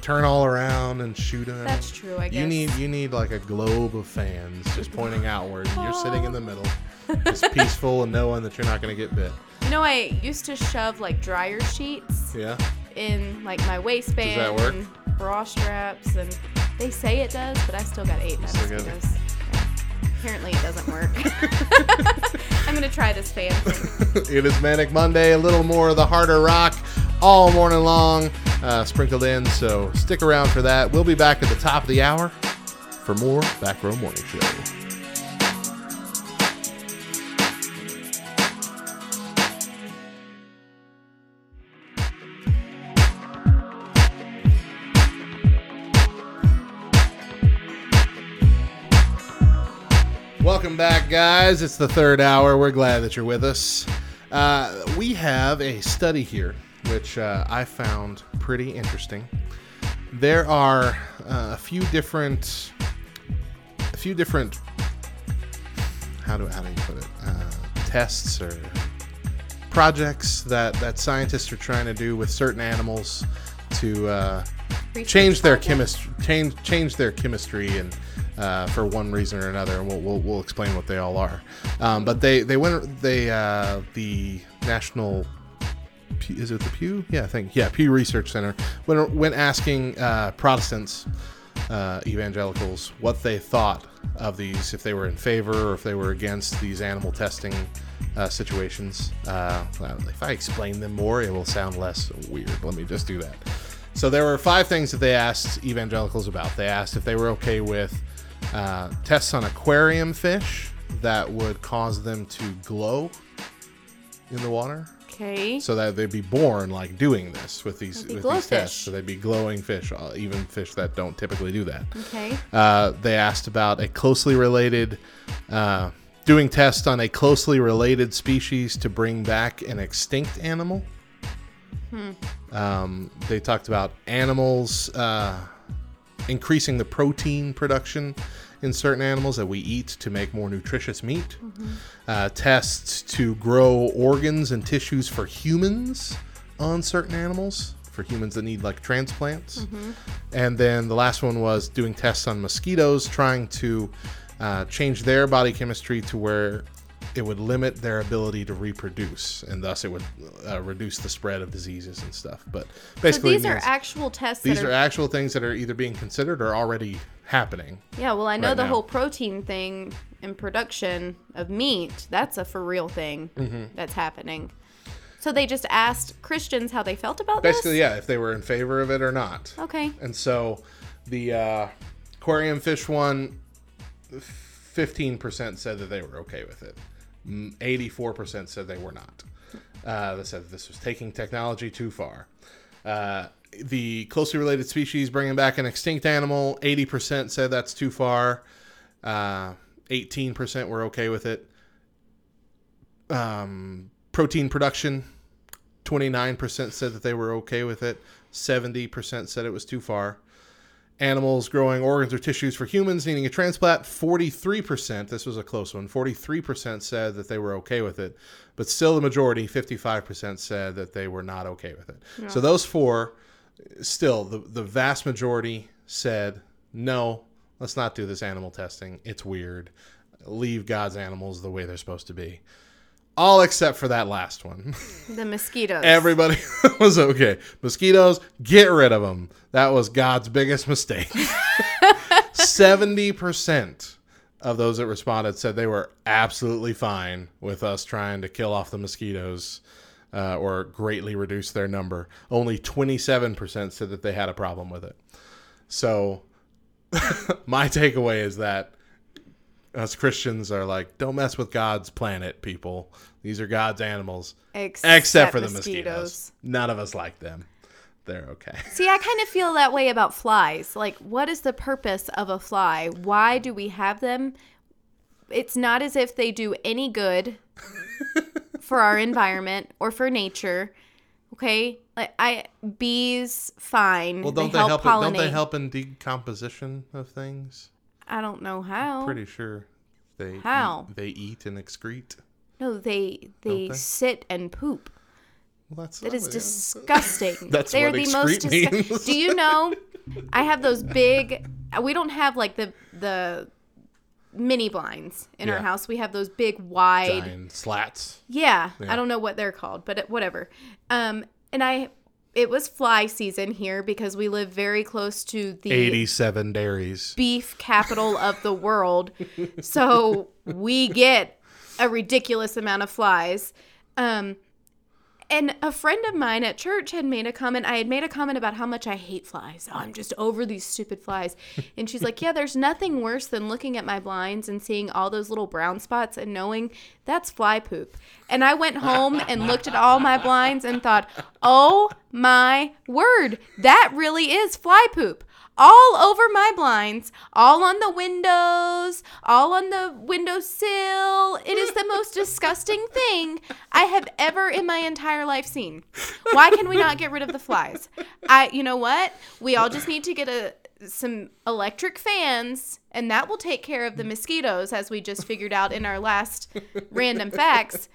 turn all around and shoot them. That's true, I guess You need you need like a globe of fans just pointing outward. and You're sitting in the middle, (laughs) just peaceful and knowing that you're not gonna get bit. You know, I used to shove like dryer sheets Yeah. in like my waistband that work? and bra straps, and they say it does, but I still got eight by still got mosquitoes. Apparently, it doesn't work. (laughs) I'm gonna try this fan. (laughs) It is Manic Monday, a little more of the harder rock all morning long, uh, sprinkled in. So stick around for that. We'll be back at the top of the hour for more Back Row Morning Show. Back, guys. It's the third hour. We're glad that you're with us. Uh, we have a study here, which uh, I found pretty interesting. There are uh, a few different, a few different. How do how do you put it? Uh, tests or projects that that scientists are trying to do with certain animals to uh, change their chemistry change change their chemistry and uh, for one reason or another and we'll, we'll, we'll explain what they all are. Um, but they they went they uh, the national is it the Pew? Yeah I think yeah Pew Research Center went went asking uh, Protestants uh, evangelicals what they thought of these if they were in favor or if they were against these animal testing uh, situations. Uh, if I explain them more it will sound less weird. Let me just do that. So there were five things that they asked evangelicals about. They asked if they were okay with uh, tests on aquarium fish that would cause them to glow in the water, Okay. so that they'd be born like doing this with these with these tests. So they'd be glowing fish, uh, even fish that don't typically do that. Okay. Uh, they asked about a closely related, uh, doing tests on a closely related species to bring back an extinct animal. Um, they talked about animals uh, increasing the protein production in certain animals that we eat to make more nutritious meat. Uh, tests to grow organs and tissues for humans on certain animals, for humans that need like transplants. And then the last one was doing tests on mosquitoes, trying to uh, change their body chemistry to where it would limit their ability to reproduce, and thus it would uh, reduce the spread of diseases and stuff. But So basically, these are actual tests. these that are actual things that are either being considered or already happening. Yeah, well, I know right the now. whole protein thing and production of meat, that's a for real thing Mm-hmm. that's happening. So they just asked Christians how they felt about this? Basically, this? yeah, if they were in favor of it or not. Okay. And so the uh, aquarium fish one, 15% said that they were okay with it. Mm, 84% said they were not. Uh, they said this was taking technology too far. Uh, the closely related species bringing back an extinct animal, 80% said that's too far. Uh, 18% were okay with it. Um, protein production, 29% said that they were okay with it. 70% said it was too far. Animals growing organs or tissues for humans needing a transplant, 43%, this was a close one, 43% said that they were okay with it. But still, the majority, 55%, said that they were not okay with it. So those four, still, the, the vast majority said, no, let's not do this animal testing. It's weird. Leave God's animals the way they're supposed to be. All except for that last one. (laughs) The mosquitoes. Everybody (laughs) was okay. Mosquitoes, get rid of them. That was God's biggest mistake. (laughs) 70% of those that responded said they were absolutely fine with us trying to kill off the mosquitoes uh, or greatly reduce their number. Only 27% said that they had a problem with it. So, my takeaway is that us Christians are like, don't mess with God's planet, people. These are God's animals, Except, except, for the mosquitoes. None of us like them. They're okay. (laughs) See, I kind of feel that way about flies. Like, what is the purpose of a fly? Why do we have them? It's not as if they do any good (laughs) for our environment or for nature. Okay, like I bees, fine. Well, don't they, help? in- don't they help in decomposition of things? I don't know how. Pretty sure they How? eat, they eat and excrete. No, they they, they? sit and poop. Well, that's That is disgusting. (laughs) That's They're what the most disgu- means. Do you know? (laughs) I have those big. We don't have like the the mini blinds in our house. We have those big wide. giant slats. Yeah, Yeah. I don't know what they're called, but whatever. Um, and I, it was fly season here because we live very close to the Eighty-seven dairies. beef capital of the world. So we get a ridiculous amount of flies. Um, and a friend of mine at church had made a comment. I had made a comment about how much I hate flies. Oh, I'm just over these stupid flies. (laughs) And she's like, Yeah, there's nothing worse than looking at my blinds and seeing all those little brown spots and knowing that's fly poop. And I went home and looked at all my blinds and thought, Oh my word, that really is fly poop all over my blinds, all on the windows, all on the windowsill. It is the most disgusting thing I have ever in my entire life seen. Why can we not get rid of the flies? I you know what? We all just need to get a some electric fans and that will take care of the mosquitoes as we just figured out in our last random facts.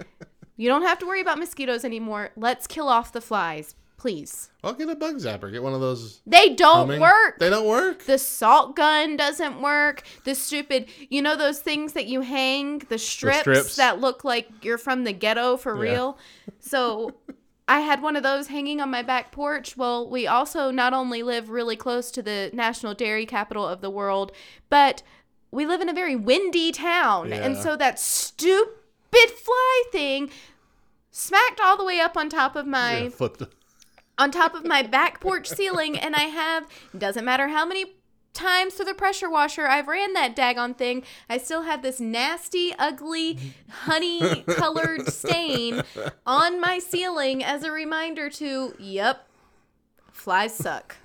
You don't have to worry about mosquitoes anymore. Let's kill off the flies, please. I'll get a bug zapper. Get one of those. They don't humming- work. They don't work. The salt gun doesn't work. The stupid, you know, those things that you hang, the strips, strips. that look like you're from the ghetto for Yeah. real. So (laughs) I had one of those hanging on my back porch. Well, we also not only live really close to the national dairy capital of the world, but we live in a very windy town. And so that stupid fly thing smacked all the way up on top of my Yeah, the- on top of my back porch ceiling and I have doesn't matter how many times through the pressure washer I've ran that daggone thing, I still have this nasty, ugly, honey colored stain on my ceiling as a reminder to, yep, flies suck.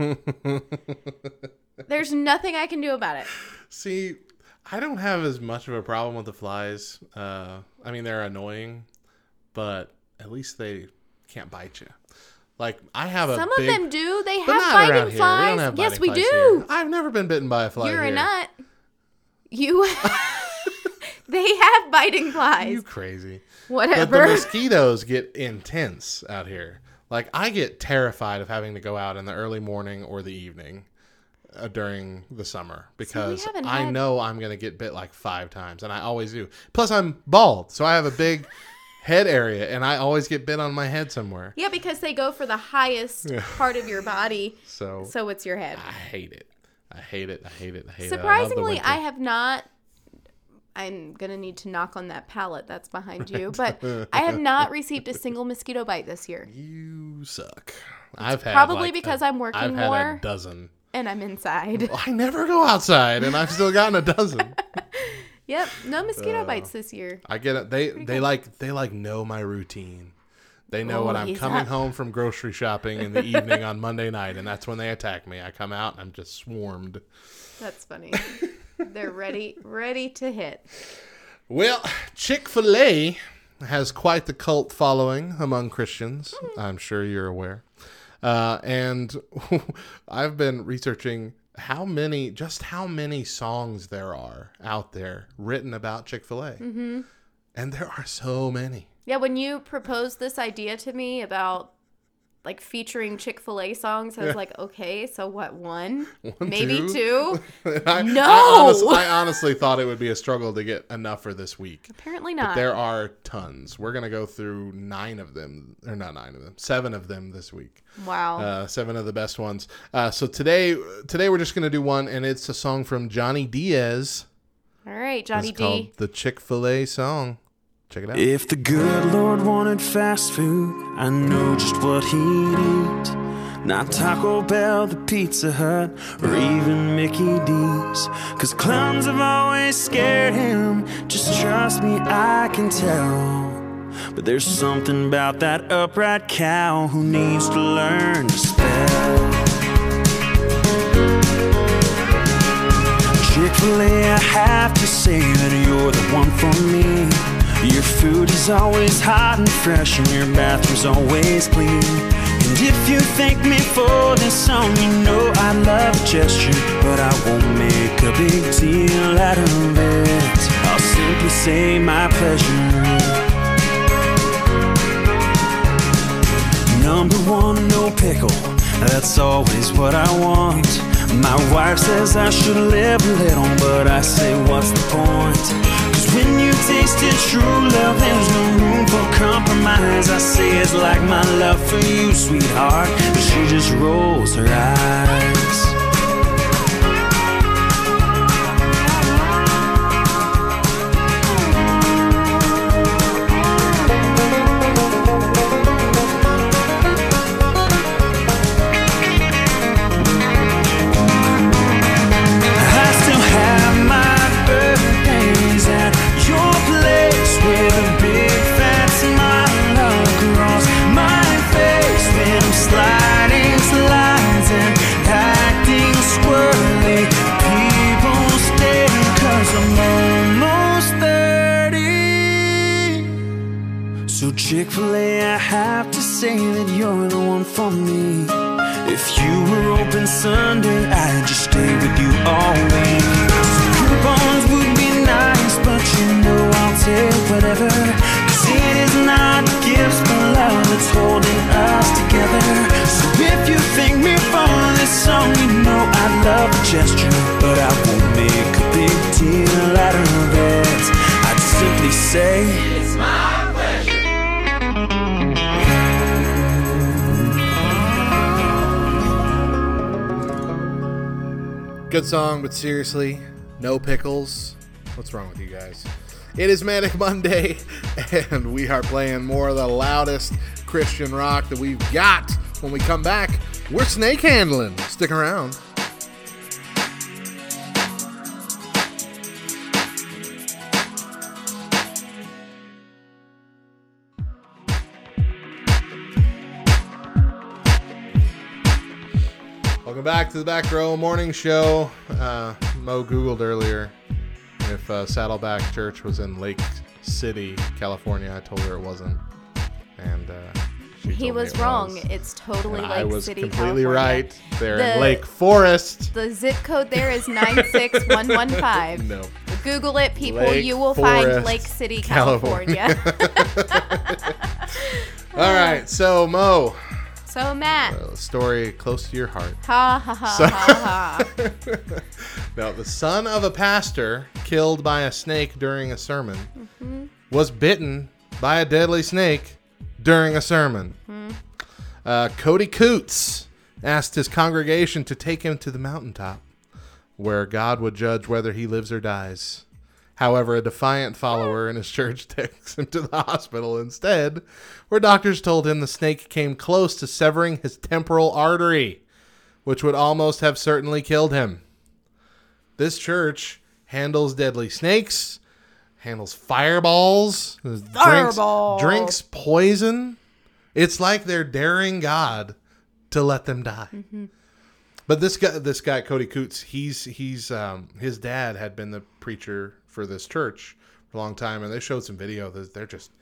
There's nothing I can do about it. See, I don't have as much of a problem with the flies. Uh, I mean, they're annoying, but at least they can't bite you. Like I have a Some big, of them do. They have biting here. We flies. have yes, biting we flies do. here. I've never been bitten by a fly. You're a nut. You. (laughs) they have biting (laughs) flies. You crazy? But Whatever. the mosquitoes get intense out here. Like I get terrified of having to go out in the early morning or the evening uh, during the summer because haven't I had- know I'm gonna get bit like five times, and I always do. Plus, I'm bald, so I have a big head area, and I always get bit on my head somewhere. Yeah, because they go for the highest part of your body, (laughs) So, so it's your head. I hate it. I hate it. I hate it. I hate Surprisingly, it. I have not. I'm gonna need to knock on that pallet that's behind you, (laughs) but I have not received a single mosquito bite this year, (laughs) You suck. I've had probably like, because i I'm working I've had more. a dozen. and I'm inside. I never go outside, and I've still gotten a dozen. Yep, no mosquito Uh, bites this year. I get it. They they like they like know my routine. They know Oh, when I'm coming up. home from grocery shopping in the evening on Monday night, and that's when they attack me. I come out and I'm just swarmed. That's funny. They're ready, ready to hit. Well, Chick Fil A has quite the cult following among Christians. I'm sure you're aware. Uh, and (laughs) I've been researching how many, just how many songs there are out there written about Chick Fil A, mm-hmm. and there are so many. Yeah, when you proposed this idea to me about like featuring Chick Fil A songs, I was like, okay, so what? One, (laughs) maybe two? two. (laughs) I, No! I, honest- I honestly thought it would be a struggle to get enough for this week. Apparently not. There are tons. We're gonna go through nine of them, or not nine of them, seven of them this week. wow. Uh, seven of the best ones. Uh, so today, today we're just gonna do one, and it's a song from Johnny Diaz All right, Johnny It's called D. the Chick Fil A song. Check it out. If the good Lord wanted fast food, I know just what he'd eat. Not Taco Bell, the Pizza Hut, or even Mickey D's. Cause clowns have always scared him. Just trust me, I can tell. But there's something about that upright cow who needs to learn to spell. Chick fil A, I have to say that you're the one for me. Your food is always hot and fresh, and your bathroom's always clean. And if you thank me for this song, you know I love a gesture, but I won't make a big deal out of it. I'll simply say my pleasure. Number one, no pickle. That's always what I want. My wife says I should live a little, but I say, what's the point? Cause when you taste tasted true love, there's no room for compromise. I say it's like my love for you, sweetheart. But she just rolls her eyes. So Chick fil A, I have to say that you're the one for me. If you were open Sunday, I'd just stay with you all week. Coupons would be nice, but you know I'll take whatever. Cause it is not gifts, but love that's holding us together. So if you thank me for this song, you know I love the gesture, but I won't make a big deal out of it. I'd simply say. Good song, but seriously, no pickles. What's wrong with you guys? It is Manic Monday, (laughs) and we are playing more of the loudest Christian rock that we've got. When we come back, we're snake handling. Stick around. Welcome back to the Back Row Morning Show. Uh, Mo Googled earlier if uh, Saddleback Church was in Lake City, California. I told her it wasn't, and uh, she He was it wrong. was. It's totally And Lake I was City, completely California. right. They're in Lake Forest. The zip code there is 96115. (laughs) No, Google it, people. Lake you will Forest, find Lake City, California. California. (laughs) All right, so Mo, so, Matt. a story close to your heart. Ha ha ha So- ha ha. (laughs) Now, the son of a pastor killed by a snake during a sermon Mm-hmm. was bitten by a deadly snake during a sermon. Hmm. Uh, Cody Coots asked his congregation to take him to the mountaintop where God would judge whether he lives or dies. However, a defiant follower in his church (laughs) takes him to the hospital instead, where doctors told him the snake came close to severing his temporal artery, which would almost have certainly killed him. This church handles deadly snakes, handles fireballs, Fireballs. drinks, drinks poison. It's like they're daring God to let them die. But this guy, this guy Cody Coots, he's he's um, his dad had been the preacher for this church for a long time, and they showed some video that they're just.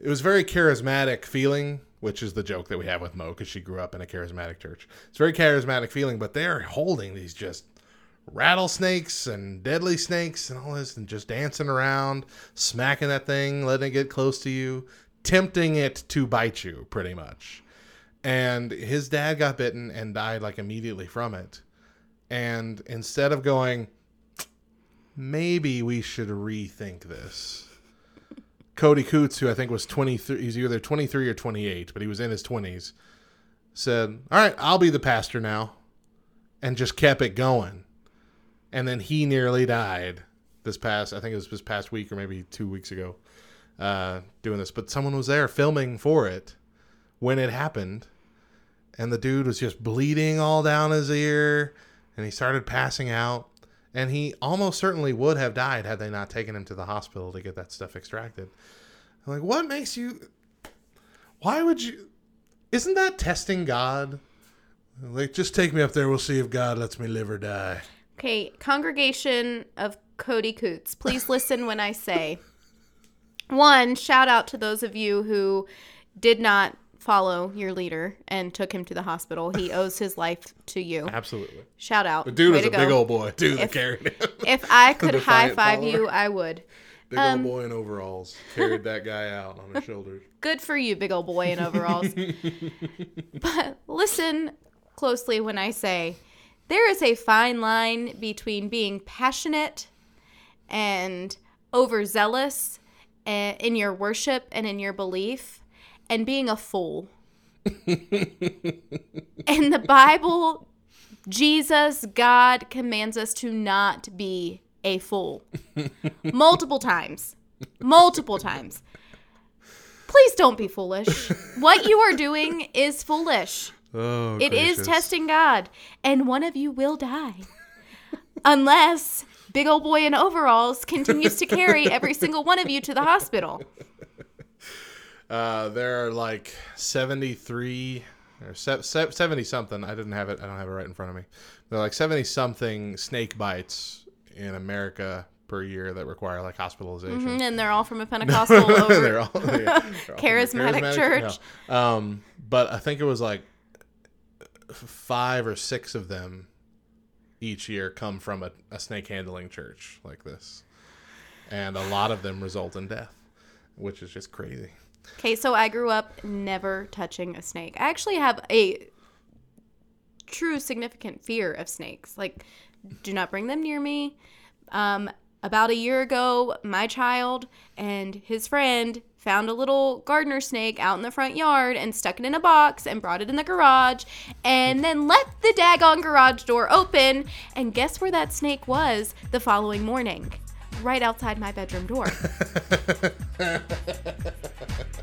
It was very charismatic feeling, which is the joke that we have with Mo because she grew up in a charismatic church. It's very charismatic feeling, but they're holding these just rattlesnakes and deadly snakes and all this, and just dancing around, smacking that thing, letting it get close to you, tempting it to bite you, pretty much and his dad got bitten and died like immediately from it. And instead of going, maybe we should rethink this. Cody Coots, who I think was 23, he's either 23 or 28, but he was in his 20s, said, All right, I'll be the pastor now. And just kept it going. And then he nearly died this past. I think it was this past week or maybe two weeks ago, uh, doing this. But someone was there filming for it when it happened, and the dude was just bleeding all down his ear, and he started passing out, and he almost certainly would have died had they not taken him to the hospital to get that stuff extracted. I'm like, what makes you? Why would you? Isn't that testing God? Like, just take me up there. We'll see if God lets me live or die. Okay, congregation of Cody Coots, please (laughs) listen when I say one, shout out to those of you who did not follow your leader and took him to the hospital. He (laughs) owes his life to you. Absolutely. Shout out. The dude Way was to a big old boy, too, that If- carried him. If I (laughs) could high five follower. you, I would. Big Um, old boy in overalls carried that guy out on his shoulders. (laughs) Good for you, big old boy in overalls. but listen closely when I say there is a fine line between being passionate and overzealous eh, in your worship and in your belief and being a fool. in the Bible, Jesus, God commands us to not be a fool. Multiple times. Multiple times. Please don't be foolish. What you are doing is foolish. Oh, It is gracious. testing God, and one of you will die. Unless big old boy in overalls continues to carry every single one of you to the hospital. Uh, there are like 73 or se- se- 70 something. I didn't have it. I don't have it right in front of me. There are like 70 something snake bites in America per year that require like hospitalization. And they're all from a Pentecostal over. (laughs) they're all, yeah, they're all from (laughs) Charismatic church. no. Um, but I think it was like five or six of them each year come from a, a snake handling church like this, and a lot of them result in death, which is just crazy. Okay, so I grew up never touching a snake. I actually have a true significant fear of snakes. Like, do not bring them near me. Um, about a year ago, my child and his friend found a little gardener snake out in the front yard and stuck it in a box and brought it in the garage and then left the daggone garage door open. And guess where that snake was the following morning? Right outside my bedroom door. (laughs)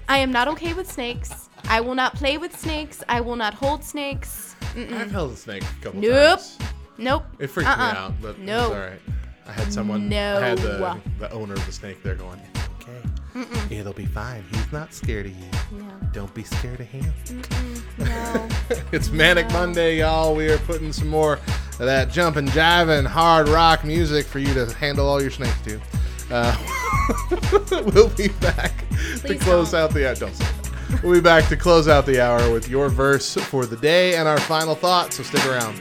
I am not okay with snakes. I will not play with snakes. I will not hold snakes. I've held a snake a couple Nope. times. Nope. It freaked Uh-uh. me out, but No. all right. I had someone. No. I had the, the owner of the snake there going, "It's okay. It'll be fine. He's not scared of you. No. Don't be scared of him." No. (laughs) It's Manic Monday, y'all. We are putting some more that jumping, jiving, hard rock music for you to handle all your snakes to. Uh, (laughs) we'll be back to close don't. out the hour. Don't say that. We'll be back to close out the hour with your verse for the day and our final thought. So stick around.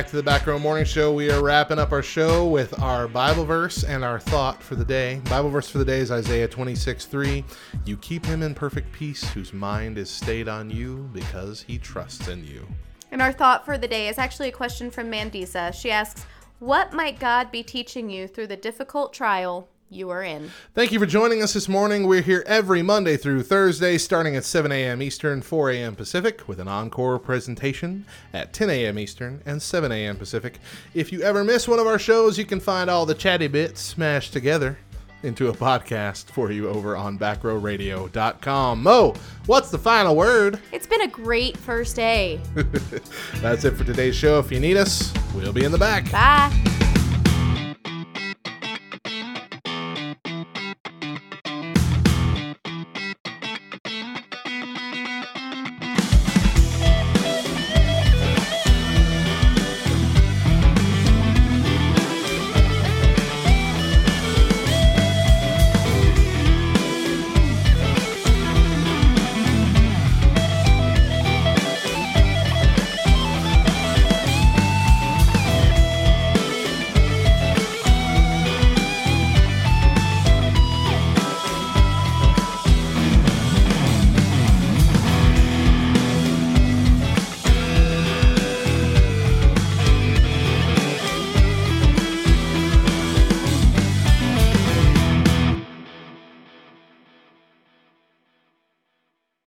Back to the Back Row Morning Show. We are wrapping up our show with our Bible verse and our thought for the day. Bible verse for the day is Isaiah 26 3. You keep him in perfect peace, whose mind is stayed on you because he trusts in you. And our thought for the day is actually a question from Mandisa. She asks, What might God be teaching you through the difficult trial you are in? Thank you for joining us this morning. We're here every Monday through Thursday, starting at 7 a.m. Eastern, 4 a.m. Pacific, with an encore presentation at 10 a.m. Eastern and 7 a.m. Pacific. If you ever miss one of our shows, you can find all the chatty bits smashed together into a podcast for you over on backrowradio.com. Mo, what's the final word? It's been a great first day. (laughs) That's it for today's show. If you need us, we'll be in the back. Bye.